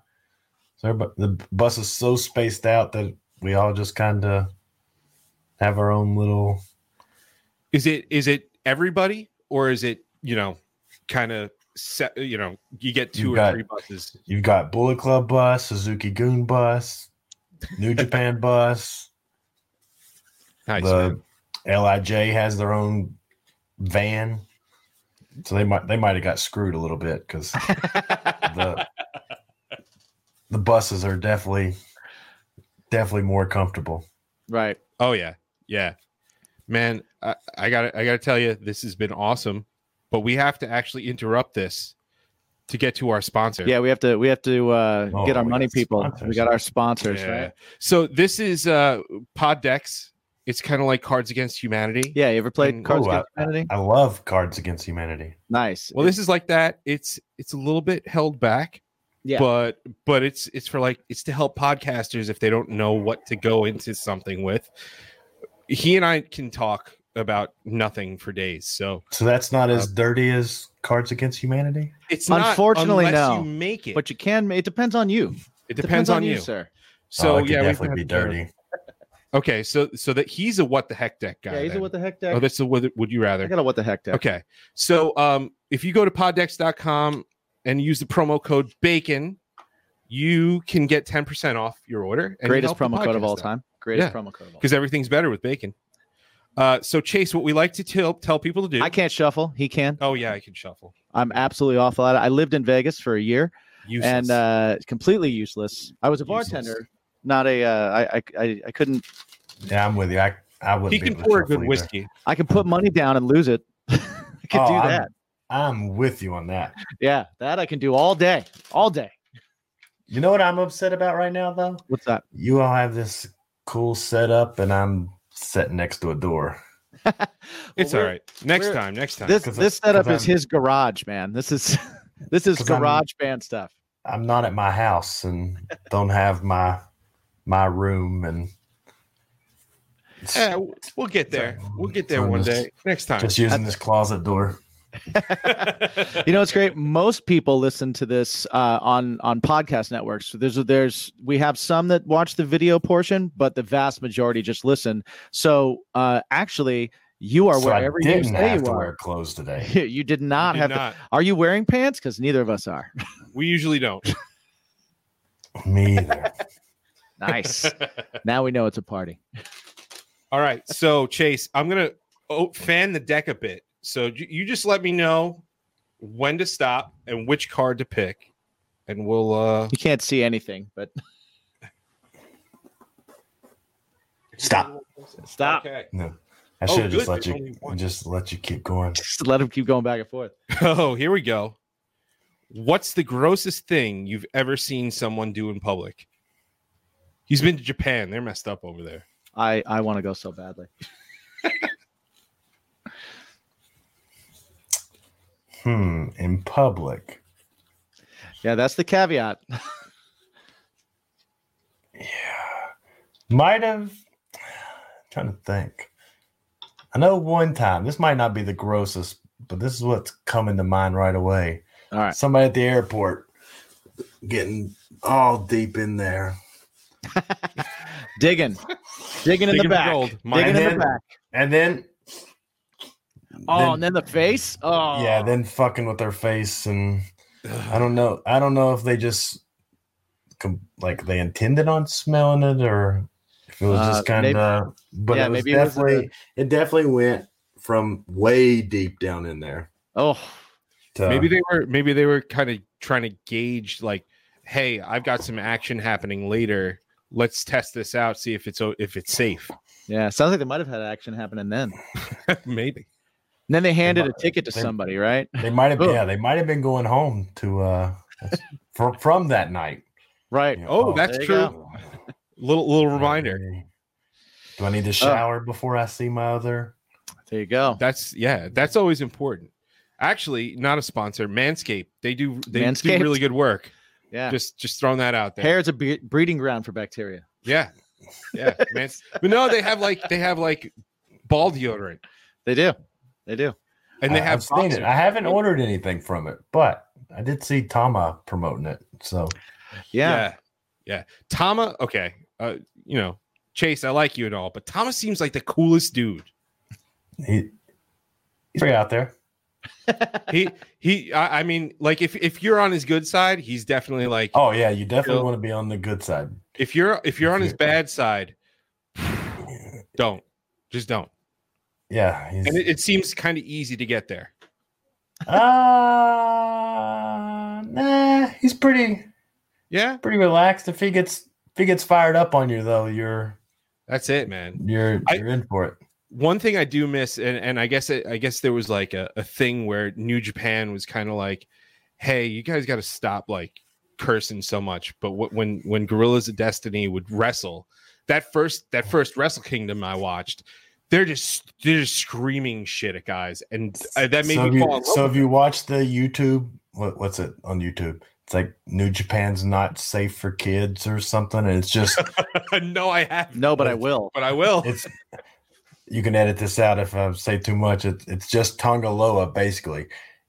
so everybody, the bus is so spaced out that we all just kind of have our own little Is it is it everybody or is it you know kind of set? You know, you get 2 You or got- three buses. you've got bullet club bus suzuki goon bus new [laughs] japan bus Nice. the man. lij has their own van so they might they might have got screwed a little bit because [laughs] the the buses are definitely definitely more comfortable Right. Oh yeah, yeah, man. I, I got to I got to tell you, this has been awesome, but we have to actually interrupt this to get to our sponsor. Yeah, we have to we have to uh, Oh, get our money got people. We got our sponsors, Yeah. right? So this is uh Pod Decks. It's kind of like Cards Against Humanity. Yeah, you ever played And- Cards Oh, Against Humanity? I love Cards Against Humanity. nice. Well, this is like that. It's it's a little bit held back. Yeah. But but it's it's for like it's to help podcasters if they don't know what to go into something with. He and I can talk about nothing for days. So So that's not as Uh, dirty as Cards Against Humanity. it's not Unfortunately, unless no. you make it. but you can. It depends on you. it depends, on, you. sir. So oh, it could yeah, definitely be have to- dirty. [laughs] Okay, so so that he's a what the heck deck guy. Yeah, he's a what the heck deck. Oh, that's a would, would you I rather? got a what the heck deck. Okay. So um if you go to poddex.com and use the promo code bacon, you can get 10% off your order. and Greatest promo code of all out. time. Greatest Yeah. promo code. Because everything's better with bacon. Uh so Chase, what we like to tell tell people to do. I can't shuffle. He can. Oh yeah, I can shuffle. I'm absolutely awful at it. I lived in Vegas for a year Useless. and uh, completely useless. I was a Useless. bartender, not a. Uh, I, I I I couldn't. Yeah, I'm with you. I, I wouldn't. he be can pour a shuffle good either. whiskey. I can put money down and lose it. [laughs] I can Oh, do that. I'm with you on that. Yeah, that I can do all day, all day. You know what I'm upset about right now, though? What's that? You all have this cool setup, and I'm sitting next to a door. [laughs] It's Well, all we're- Next time, next time. This 'Cause this I- setup 'cause is I'm- his garage, man. This is [laughs] this is 'Cause I'm- garage band stuff. I'm not at my house and [laughs] don't have my my room, and Eh, we'll get there. We'll get there one just- day. Next time. Just using this closet door. [laughs] you know it's great most people listen to this uh, on on podcast networks there's there's we have some that watch the video portion but the vast majority just listen so uh actually you are So wherever you didn't say have you to are wear clothes today. [laughs] you did not Did have not. to are you wearing pants because neither of us are [laughs] We usually don't. Me either. nice now we know it's a party All right. So Chase, I'm gonna oh, fan the deck a bit. So you you just let me know when to stop and which card to pick, and we'll uh you can't see anything but Stop. stop Okay. No. I Oh, should have just let you just let you keep going. just let him keep going back and forth [laughs] Oh, here we go. What's the grossest thing you've ever seen someone do in public? He's been to Japan. They're messed up over there. i i want to go so badly [laughs] Hmm. In public. yeah that's the caveat [laughs] yeah. Might have trying to think. I know one time, this might not be the grossest, but this is what's coming to mind right away. all right Somebody at the airport getting all deep in there. [laughs] digging digging in Digging the for back gold. digging Mine- in And the back And then oh then- and then the face oh yeah, then fucking with their face and I don't know. I don't know if they just like they intended on smelling it or if it was Uh, just kind maybe- of. But yeah, it was maybe it was a- definitely it definitely went from way deep down in there. oh To, maybe they were maybe they were kind of trying to gauge like, hey, I've got some action happening later. Let's test this out, see if it's if it's safe. Yeah, sounds like they might have had action happening then. [laughs] maybe. And then they handed a might- ticket to they- somebody, right? they might have yeah they might have been going home to uh for, from that night. Right. You know, Oh, that's true. [laughs] Little little reminder. Do I need to shower before I see my other? There you go. That's yeah, that's always important. Actually, not a sponsor. Manscaped. They do they Manscaped? do really good work. Yeah. Just just throwing that out there. Hair is a bre- breeding ground for bacteria. Yeah. Yeah. [laughs] Mans- but no, they have like they have like ball deodorant. They do. They do. And they I- have I've seen it. I haven't ordered anything from it, but I did see Tama promoting it. So Yeah. yeah. Yeah. Tama, okay. Uh, you know, Chase, I like you and all, but Tama seems like the coolest dude. he he's pretty out there. [laughs] He he I, I mean, like if if you're on his good side, he's definitely like Oh yeah, you definitely Phil- want to be on the good side. if you're if you're on his bad side, don't. Just don't. Yeah, he's And it, it seems kind of easy to get there. uh nah, he's pretty Yeah, pretty relaxed. If he gets if he gets fired up on you though, you're that's it, man. you're you're in for it. one thing I do miss, and, and I guess it, I guess there was like a, a thing where New Japan was kind of like, "Hey, you guys got to stop like cursing so much." But wh- when when Gorillas of Destiny would wrestle, that first that first Wrestle Kingdom I watched, they're just they're just screaming shit at guys, and uh, that made so me if fall. you, so love if you watch the YouTube, what, what's it on YouTube? It's like New Japan's not safe for kids or something, and it's just [laughs] no, I have, No, but I will. but I will. it's. You can edit this out if I say too much. It's it's just Tanga Loa basically.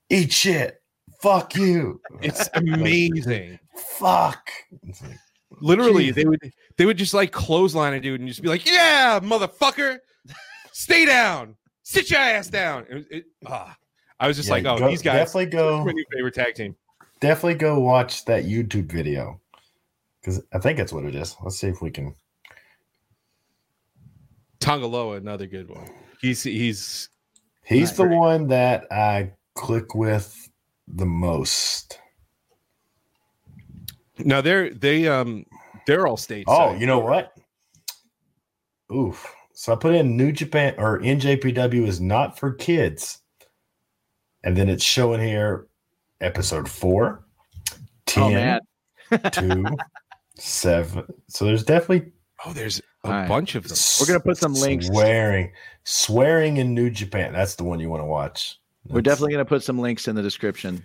Eat shit. Fuck you. It's [laughs] amazing. Fuck. It's like, Literally, Jesus. they would they would just like clothesline a dude and just be like, "Yeah, motherfucker, stay down, sit your ass down." It, it, ah. I was just yeah, like, "Oh, go- these guys." definitely go. my new favorite tag team. definitely go watch that YouTube video because I think that's what it is. Let's see if we can. Tanga Loa, another good one. He's he's He's the one that I click with the most. Now they're they um they're all states. Oh, you know what? Oof. So I put in New Japan or NJPW is not for kids. And then it's showing here episode four, 10, Oh man. [laughs] 2, 7. So there's definitely oh, there's a All right. bunch of them. We're gonna put some links. Swearing. Swearing in New Japan. That's the one you want to watch. We're definitely going to put some links in the description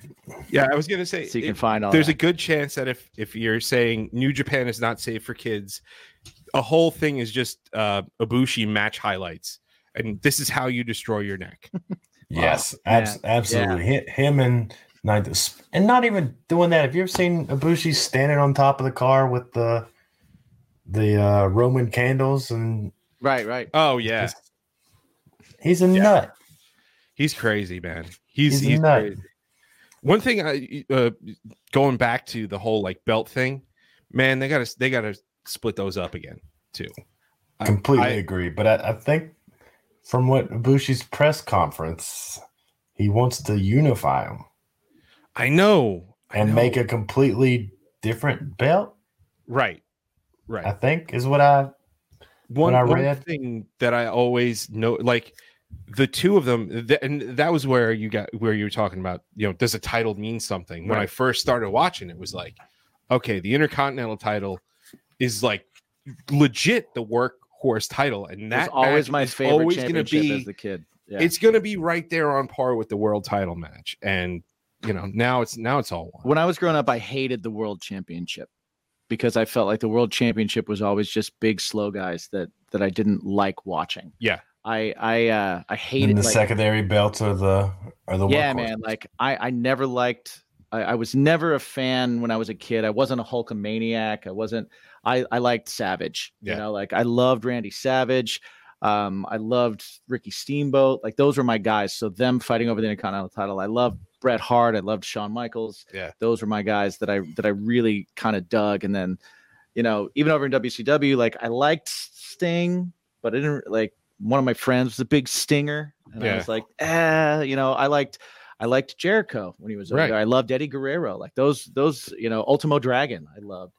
Yeah, I was gonna say so you can find all. there's a good chance that if if you're saying New Japan is not safe for kids, a whole thing is just uh Ibushi match highlights, and this is how you destroy your neck. [laughs] Yes, Yeah. abs- absolutely. Hi- Him and not and not even doing that. Have you ever seen Ibushi standing on top of the car with the the uh, Roman candles and right, right. Oh yeah, he's a Yeah. nut. he's crazy, man. He's He's a he's, nut. crazy. One thing I uh, going back to the whole like belt thing, man, they gotta they gotta split those up again too. I- Completely I- agree. But I, I think from what Ibushi's press conference, he wants to unify them I know I and know. make a completely different belt. right, right. I think is what I one, I one read- thing that I always know, like the two of them, th- and that was where you got where you were talking about. You know, does a title mean something? When I first started watching, it was like, okay, the Intercontinental title is like legit the workhorse title, and That that always my favorite always gonna championship be as the kid. Yeah. it's gonna be right there on par with the world title match, and you know now it's now it's all one. when I was growing up, I hated the world championship because I felt like the world championship was always just big, slow guys that that I didn't like watching. Yeah. I I uh I hated and the like, secondary belts are the are the yeah, man. Like I I never liked. I, I was never a fan when I was a kid. I wasn't a Hulkamaniac. I wasn't. I I liked Savage. Yeah. You know, like I loved Randy Savage. Um, I loved Ricky Steamboat. Like those were my guys. So them fighting over the Intercontinental title. I loved Bret Hart. I loved Shawn Michaels. Yeah. those were my guys that I that I really kind of dug. And then, you know, even over in WCW, like I liked Sting, but I didn't like. One of my friends was a big Stinger, and I was like, eh, you know, I liked. I liked Jericho when he was over Right. there. I loved Eddie Guerrero. Like those, those, you know, Ultimo Dragon. I loved.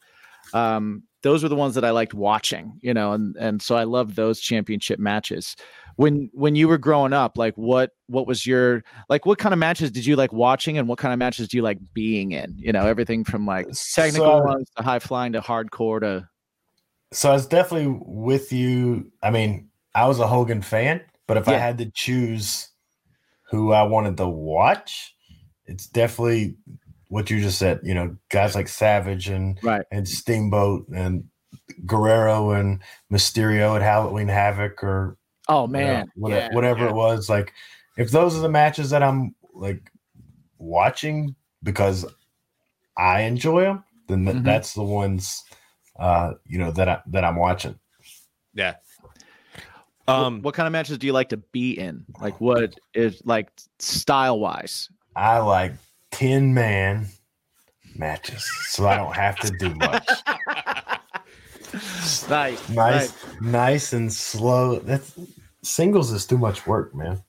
Um, those were the ones that I liked watching, you know, and and so I loved those championship matches. When when you were growing up, like what what was your like what kind of matches did you like watching and what kind of matches do you like being in? You know, everything from like technical So- ones to high flying to hardcore to So I was definitely with you. I mean, I was a Hogan fan, but if I had to choose who I wanted to watch, it's definitely what you just said. You know, guys like Savage and right. and Steamboat and Guerrero and Mysterio at Halloween Havoc or Oh man, whatever, yeah, whatever yeah. it was. Like, if those are the matches that I'm like watching because I enjoy them, then th- Mhm. that's the ones uh, you know that I that I'm watching. Yeah. Wh- Um. what kind of matches do you like to be in? Like what is like style wise? I like 10 man matches, so I don't have to do much. [laughs] nice, Nice, nice and slow. That's singles is too much work, man.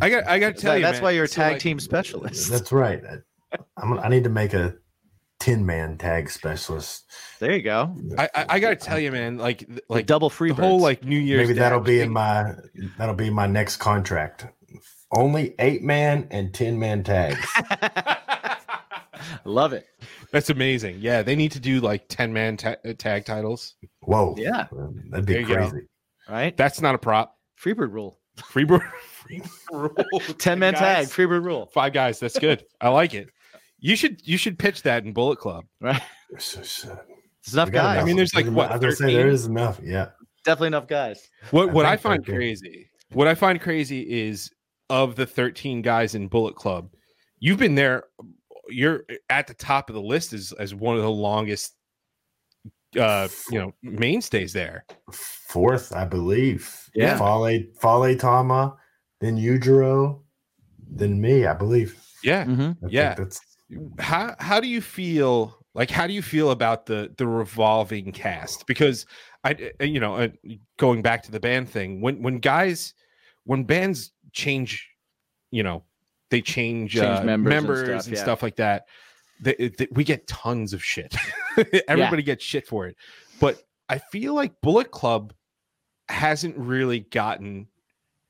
I got. I got to tell you, that's man, why you're a so, tag like, team specialist. That's right. I'm, I need to make a 10 man tag specialist. There you go. I, I, I got to tell you, man. Like, Like like double free whole like New Year's. Maybe that'll Dash be in my that'll be my next contract. Only eight man and 10 man tags. [laughs] [laughs] Love it. That's amazing. Yeah, they need to do like ten man ta- uh, tag titles. Whoa. Yeah. That'd be There you go. crazy. Right. That's not a prop. Freebird rule. Freebird. [laughs] [laughs] Freebird rule. 10 man tag. guys. Freebird rule. Five guys. That's good. I like it. You should you should pitch that in Bullet Club. Right. So- so- It's enough we got guys. I mean, there's like, enough. what, I was gonna say there 13? is enough. Yeah. Definitely enough guys. What I what I find they're good. crazy, what I find crazy is of the 13 guys in Bullet Club, you've been there. You're at the top of the list as as one of the longest, uh, you know, mainstays there. Fourth, I believe. Yeah. Fale Fale Tama, then Yujiro, then me, I believe. Yeah. Mm-hmm. I Yeah. That's How how do you feel? Like, how do you feel about the the revolving cast? Because I, uh, you know, uh, going back to the band thing, when when guys, when bands change, you know, they change, Change uh, members and stuff, and yeah. stuff like that. They, they- we get tons of shit. [laughs] Everybody gets shit for it, but I feel like Bullet Club hasn't really gotten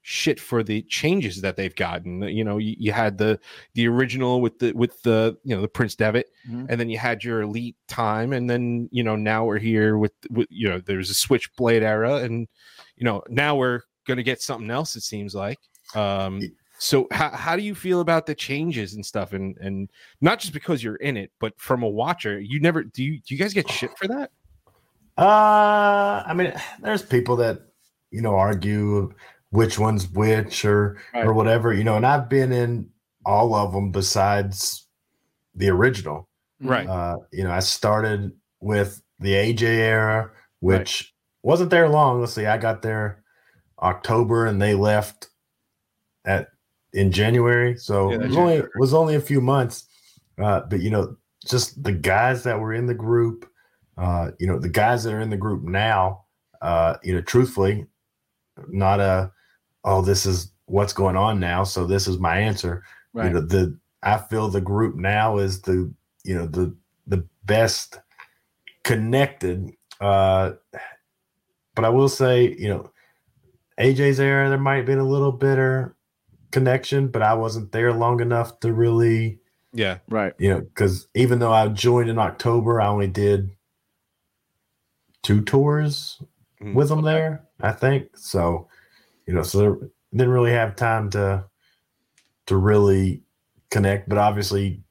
shit for the changes that they've gotten. You know, you, you had the the original with the with the you know the Prince Devitt, Mhm. and then you had your elite time, and then you know now we're here with with you know there's a Switchblade era, and you know now we're gonna get something else. It seems like. Um, So how, how do you feel about the changes and stuff and and not just because you're in it, but from a watcher, you never do you do you guys get shit for that? Uh, I mean, there's people that you know argue which one's which or Right. or whatever, you know. And I've been in all of them besides the original. Right. Uh, you know, I started with the AJ era, which wasn't there long. Let's see, I got there October, and they left at in January, so Yeah, it was only January. was only a few months. Uh, but you know, just the guys that were in the group, uh, you know, the guys that are in the group now, uh, you know, truthfully, not a oh, this is what's going on now, so this is my answer Right. you know the i feel the group now is the you know the the best connected uh but i will say you know aj's era there might have been a little bitter connection but i wasn't there long enough to really Yeah. Right. you know because even though i joined in october i only did two tours Mhm. with them there i think so you know so there, didn't really have time to to really connect but obviously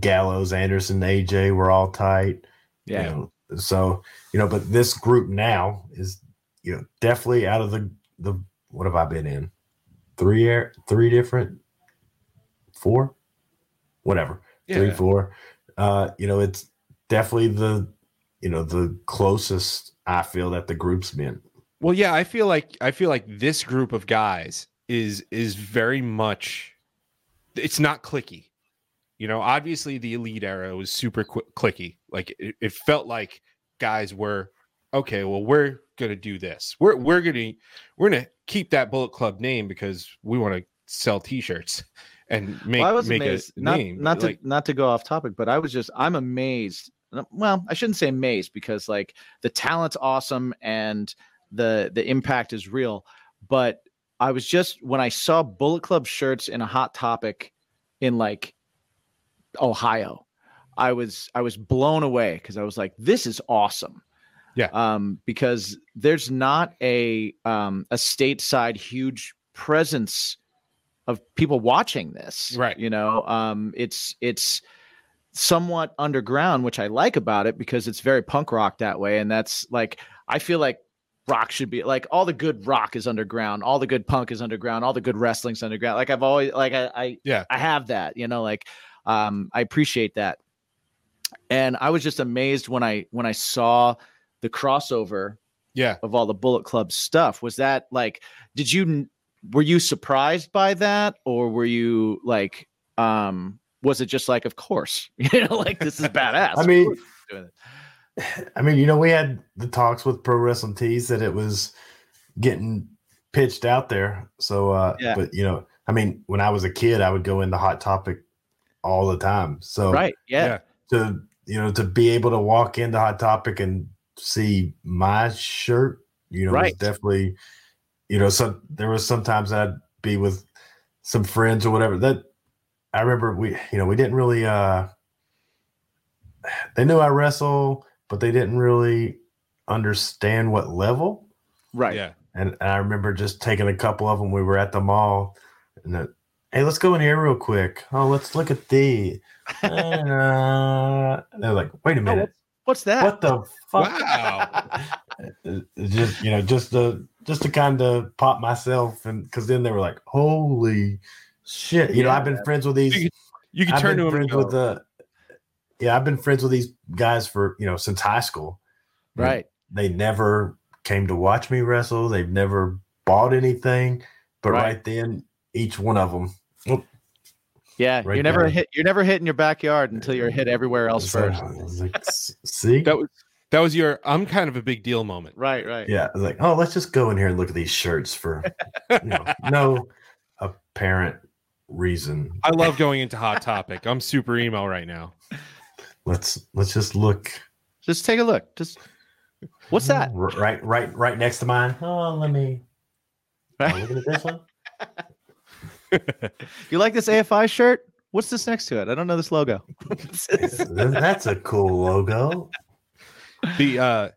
gallows anderson aj were all tight you Yeah. know. so you know but this group now is you know definitely out of the the what have i been in three air three different four whatever three four uh you know it's definitely the you know the closest i feel that the group's been Well, yeah, I feel like I feel like this group of guys is is very much it's not clicky. You know, obviously the elite era was super qu- clicky. Like it, it felt like guys were okay, well we're going to do this. We're we're going to we're going to keep that Bullet Club name because we want to sell t-shirts [laughs] and make well, I was make amazed. a Not name. not to like, not to go off topic, but I was just I'm amazed. Uh, well, I shouldn't say amazed because like the talent's awesome and the the impact is real. But I was just when I saw Bullet Club shirts in a hot topic in like Ohio, I was I was blown away because I was like, this is awesome. Yeah. Um, because there's not a um a stateside huge presence of people watching this. Right. You know, um, it's it's somewhat underground, which I like about it because it's very punk rock that way. And that's like I feel like rock should be like all the good rock is underground, all the good punk is underground, all the good wrestling's underground. Like I've always like I, I Yeah. I have that, you know, like um I appreciate that. And I was just amazed when I when I saw the crossover yeah. of all the Bullet Club stuff. Was that like, did you were you surprised by that, or were you like, um, was it just like, of course, [laughs] you know, like this is badass? [laughs] I mean, course we're doing it. I mean, you know, we had the talks with Pro Wrestling Tees that it was getting pitched out there. So, uh, Yeah. but you know, I mean, when I was a kid, I would go into Hot Topic all the time. So, right? Yeah, Yeah. to you know, to be able to walk into Hot Topic and see my shirt, you know, was Right. definitely, you know, some there was sometimes I'd be with some friends or whatever. That I remember we, you know, we didn't really. uh They knew I wrestle, but they didn't really understand what level. right. Yeah. And, and I remember just taking a couple of them. We were at the mall, and the, hey, let's go in here real quick. Oh, let's look at the. [laughs] Uh, they're like, wait a Oh, minute, What's that? what the fuck? Wow. [laughs] Just you know, just to just to kind of pop myself, and because then they were like, holy shit, you know, I've been friends with these. You You can I've turn to him friends with the. Yeah, I've been friends with these guys for you know since high school. right. they never came to watch me wrestle. They've never bought anything, but Right. right, then, each one of them. Yeah, Right you're never there. hit. You're never hit in your backyard until you're hit everywhere else first. like, see, that was that was your I'm kind of a big deal moment. Right. Right. yeah, I was like, oh, let's just go in here and look at these shirts for you know, [laughs] no apparent reason. I love going into Hot Topic. I'm super emo right now. Let's let's just look. Just take a look. Just what's that? Right, right, right next to mine. Oh, let me. Oh, Right. looking at this one. [laughs] You like this AFI shirt? What's this next to it? I don't know this logo. That's a cool logo. The uh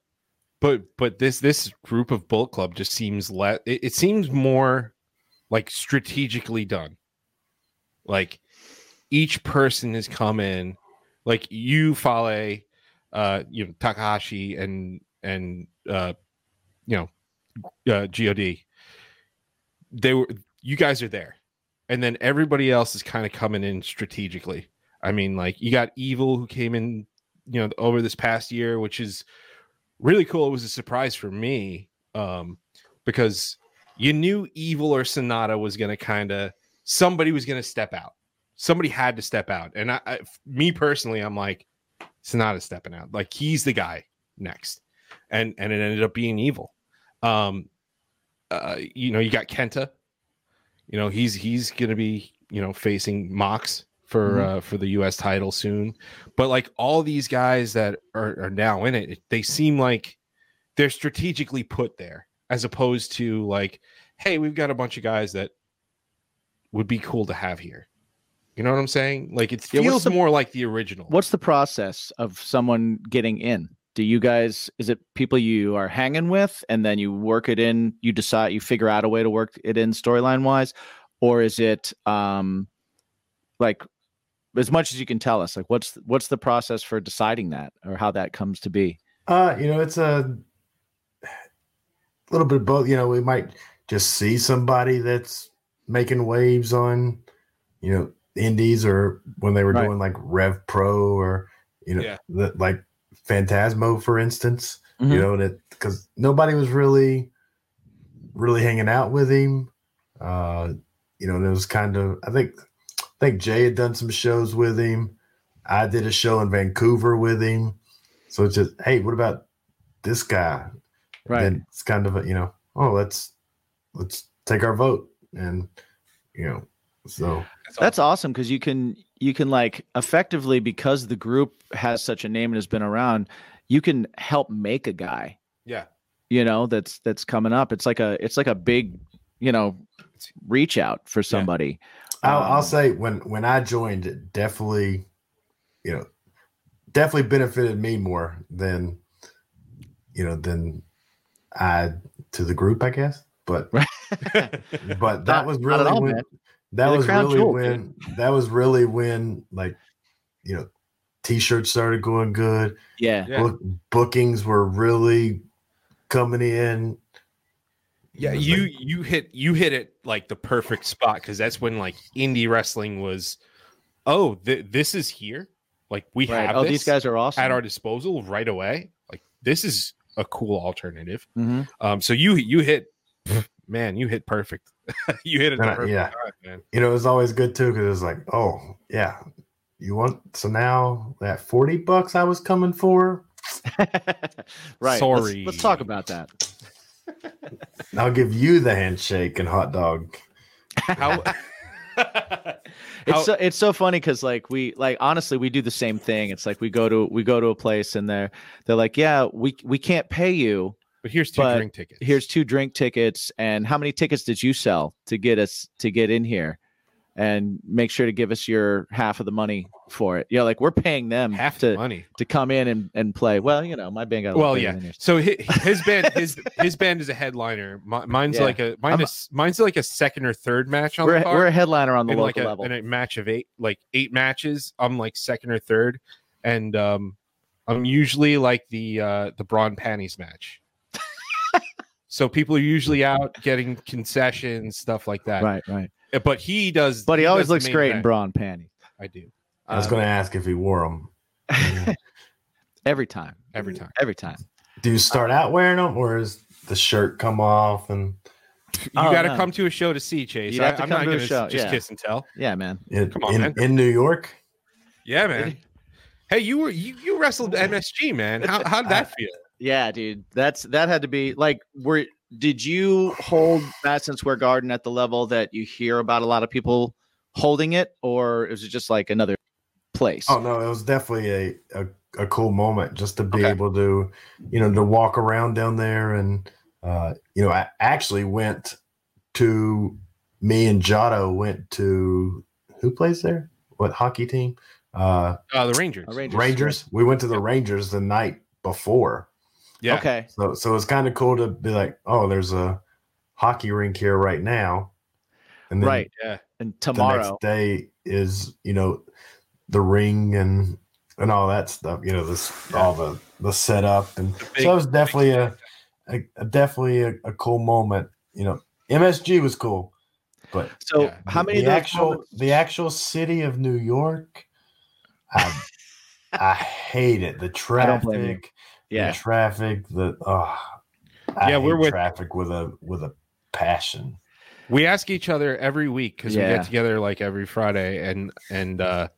but but this this group of Bullet Club just seems le it, it seems more like strategically done. Like each person has come in, like you, Fale, uh, you know, Takahashi and and uh, you know, uh, God. They were you guys are there, and then everybody else is kind of coming in strategically. I mean, like you got Evil who came in, you know, over this past year, which is really cool. It was a surprise for me um, because you knew Evil or Sanada was going to kind of somebody was going to step out. Somebody had to step out, and I, I, me personally, I'm like Sanada stepping out. Like he's the guy next, and and it ended up being Evil. Um, uh, you know, you got Kenta. You know, he's he's going to be you know facing Mox for Mhm. uh, for the U.S. title soon. But like all these guys that are, are now in it, they seem like they're strategically put there, as opposed to like, hey, we've got a bunch of guys that would be cool to have here. You know what I'm saying? Like it Yeah, feels the- more like the original. What's the process of someone getting in? Do you guys is it people you are hanging with and then you work it in, you decide you figure out a way to work it in storyline wise or is it um like as much as you can tell us like what's what's the process for deciding that or how that comes to be? Uh, you know, it's a little bit of both. You know, we might just see somebody that's making waves on, you know, indies or when they were Right. doing like Rev Pro or, you know, Yeah. the, like Phantasmo, for instance, Mhm. you know, that because nobody was really, really hanging out with him. Uh, you know, and it was kind of, I think, I think Jay had done some shows with him. I did a show in Vancouver with him. So it's just, hey, what about this guy? Right. Then it's kind of a, you know, oh, let's let's take our vote, and you know, so That's awesome because you can you can like effectively because the group has such a name and has been around, you can help make a guy. yeah. You know that's that's coming up. It's like a it's like a big you know reach out for somebody. I'll, I'll Um, say when when I joined, it definitely, you know, definitely benefited me more than, you know, than I to the group, I guess. But [laughs] but that Not- was really all, when man. That was really jewel, when that was really when like you know t-shirts started going good Yeah. Yeah. book, bookings were really coming in Yeah, you like- you hit you hit it like the perfect spot because that's when like indie wrestling was. Oh, th- this is here. Like we Right. have Oh, this these guys are awesome. at our disposal right away. Like this is a cool alternative. Mhm. Um, so you you hit, man, you hit perfect. [laughs] you hit it. The I- perfect yeah. time, man. you know it was always good too because it was like oh yeah you want so now that 40 bucks i was coming for [laughs] right. Sorry. Let's, let's talk about that. [laughs] i'll give you the handshake and hot dog How? It's How- so, it's so funny because like we like honestly we do the same thing. It's like we go to we go to a place and they're they're like yeah we we can't pay you. But here's two But drink tickets. Here's two drink tickets and how many tickets did you sell to get us to get in here, and make sure to give us your half of the money for it. Yeah, like we're paying them half to the money. to come in and, and play. Well, you know my band got a Well, yeah. So his, his band, [laughs] his his band is a headliner. Mi- Mine's Yeah. like a mine is, mine's like a second or third match on We're the a, we're a headliner on the in like a, level. in a match of eight, like eight matches. I'm like second or third, and um, I'm usually like the uh, the brawn panties match. So people are usually out getting concessions, stuff like that. right, right. Uh, But he does. But he always looks great in event. brawn panties I do i was Um, going to ask if he wore them [laughs] every time. every time. Every time. do you start out wearing them or is the shirt come off and You Oh, got to no. come to a show to see Chase. You'd have to I, am come not to a going to show, just yeah. kiss and tell. Yeah, man. in, Come on, in, man. in new york Yeah, man. [laughs] Hey, you were you, you wrestled MSG, man. How how did that feel? Yeah, dude. That's that had to be like were did you hold Madison Square Garden at the level that you hear about a lot of people holding it, or is it just like another place? Oh no, it was definitely a, a, a cool moment just to be Okay. able to, you know, to walk around down there and uh, you know, I actually went to me and Giotto went to who plays there? What hockey team? Uh Uh, the Rangers. Uh, Rangers. Rangers. We went to the Rangers the night before. Yeah. Okay. So so it's kind of cool to be like, oh, there's a hockey rink here right now. and then right. Yeah. And the tomorrow. next day is you know the ring and and all that stuff. You know this all the the setup and big- so it was definitely a, a, a definitely a, a cool moment. You know, MSG was cool, but So Yeah. how many the of actual moments- the actual city of New York? I, [laughs] I hate it. The I don't blame you. traffic, Yeah. the traffic, the oh, I Yeah, we're with- traffic with a with a passion. We ask each other every week because we get together like every Friday, and and uh,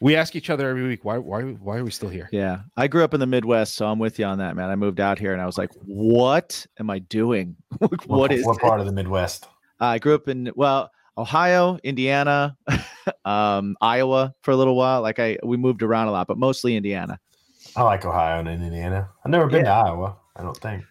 we ask each other every week why why why are we still here? Yeah. I grew up in the Midwest, so I'm with you on that, man. I moved out here and I was like, what am I doing? [laughs] What, what is what this? part of the Midwest? I grew up in well, Ohio, Indiana, [laughs] um, Iowa for a little while. Like I we moved around a lot, but mostly Indiana. I like Ohio and Indiana. I've never been to Iowa. I don't think.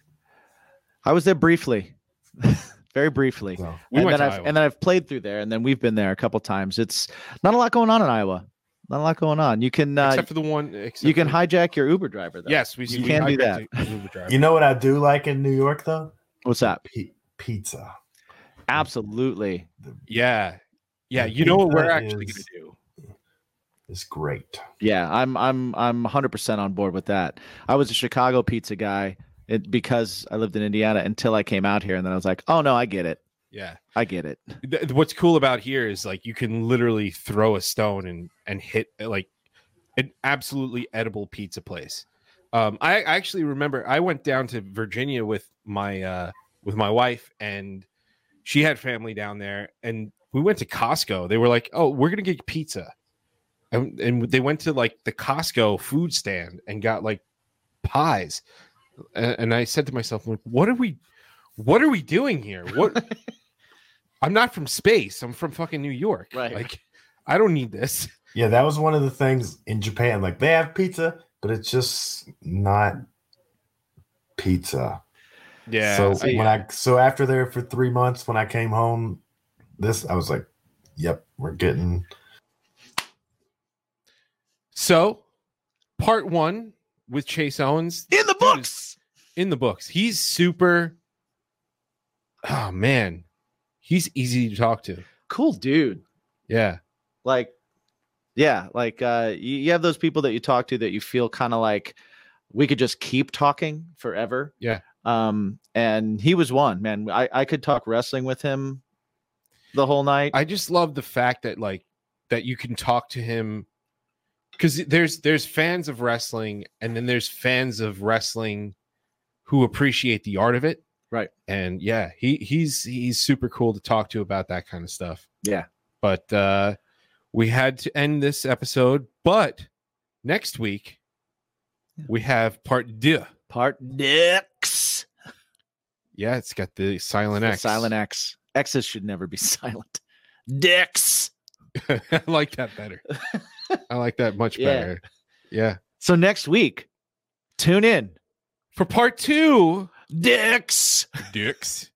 I was there briefly. [laughs] Very briefly. So. We and then I've Iowa. and then I've played through there, and then we've been there a couple times. It's not a lot going on in Iowa. Not a lot going on. You can uh, except for the one. Except you can for- hijack your Uber driver though. Yes, we You we can do that. Uber. [laughs] You know what I do like in New York though? What's that? P- pizza. Absolutely. The- Yeah, yeah. You know what we're actually is- gonna do? It's great. Yeah, I'm I'm I'm 100% on board with that. I was a Chicago pizza guy it, because I lived in Indiana until I came out here, and then I was like, oh no, I get it. Yeah. I get it. Th- what's cool about here is like you can literally throw a stone and and hit like an absolutely edible pizza place. Um, I, I actually remember I went down to Virginia with my uh, with my wife and she had family down there and we went to Costco. They were like, "Oh, we're gonna get pizza," and and they went to like the Costco food stand and got like pies. And, and I said to myself, like, "What are we? What are we doing here? What?" [laughs] I'm not from space. I'm from fucking New York. Right. Like, I don't need this. Yeah, that was one of the things in Japan. Like they have pizza, but it's just not pizza. Yeah. So I- when I so after there for three months, when I came home, this I was like, "Yep, we're getting." So, part one with Chase Owens In the books. in the books. He's super. Oh man, he's easy to talk to. Cool dude. Yeah. Like, yeah, like uh, you, you have those people that you talk to that you feel kind of like we could just keep talking forever. Yeah. Um, and he was one man. I I could talk wrestling with him the whole night. I just love the fact that like that you can talk to him because there's there's fans of wrestling and then there's fans of wrestling who appreciate the art of it. Right. And yeah, he he's he's super cool to talk to about that kind of stuff. Yeah. But uh we had to end this episode, but next week we have part two. Part X. Yeah, it's got the silent X. Silent X. X's should never be [laughs] silent. Dix. [laughs] I like that better. [laughs] I like that much better. Yeah. So next week, tune in. For part two, Dix. Dicks,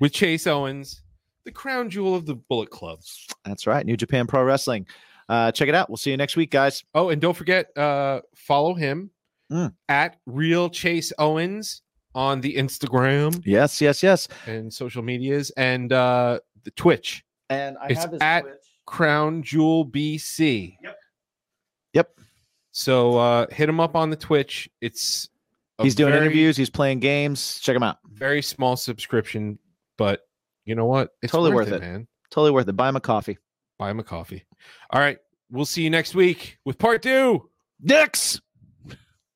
with Chase Owens, the crown jewel of the Bullet Club. That's right. New Japan Pro Wrestling. Uh, check it out. We'll see you next week, guys. Oh, and don't forget, uh, follow him Mm. at Real Chase Owens on the Instagram Yes, yes, yes. and social medias and uh, the Twitch, And I It's have his at- Twitch. Crown Jewel BC. Yep. Yep. So uh, hit him up on the Twitch. It's He's doing very, interviews. He's playing games. Check him out. Very small subscription, but you know what? It's Totally worth it. man. Totally worth it. Buy him a coffee. Buy him a coffee. All right. We'll see you next week with part two. Dix.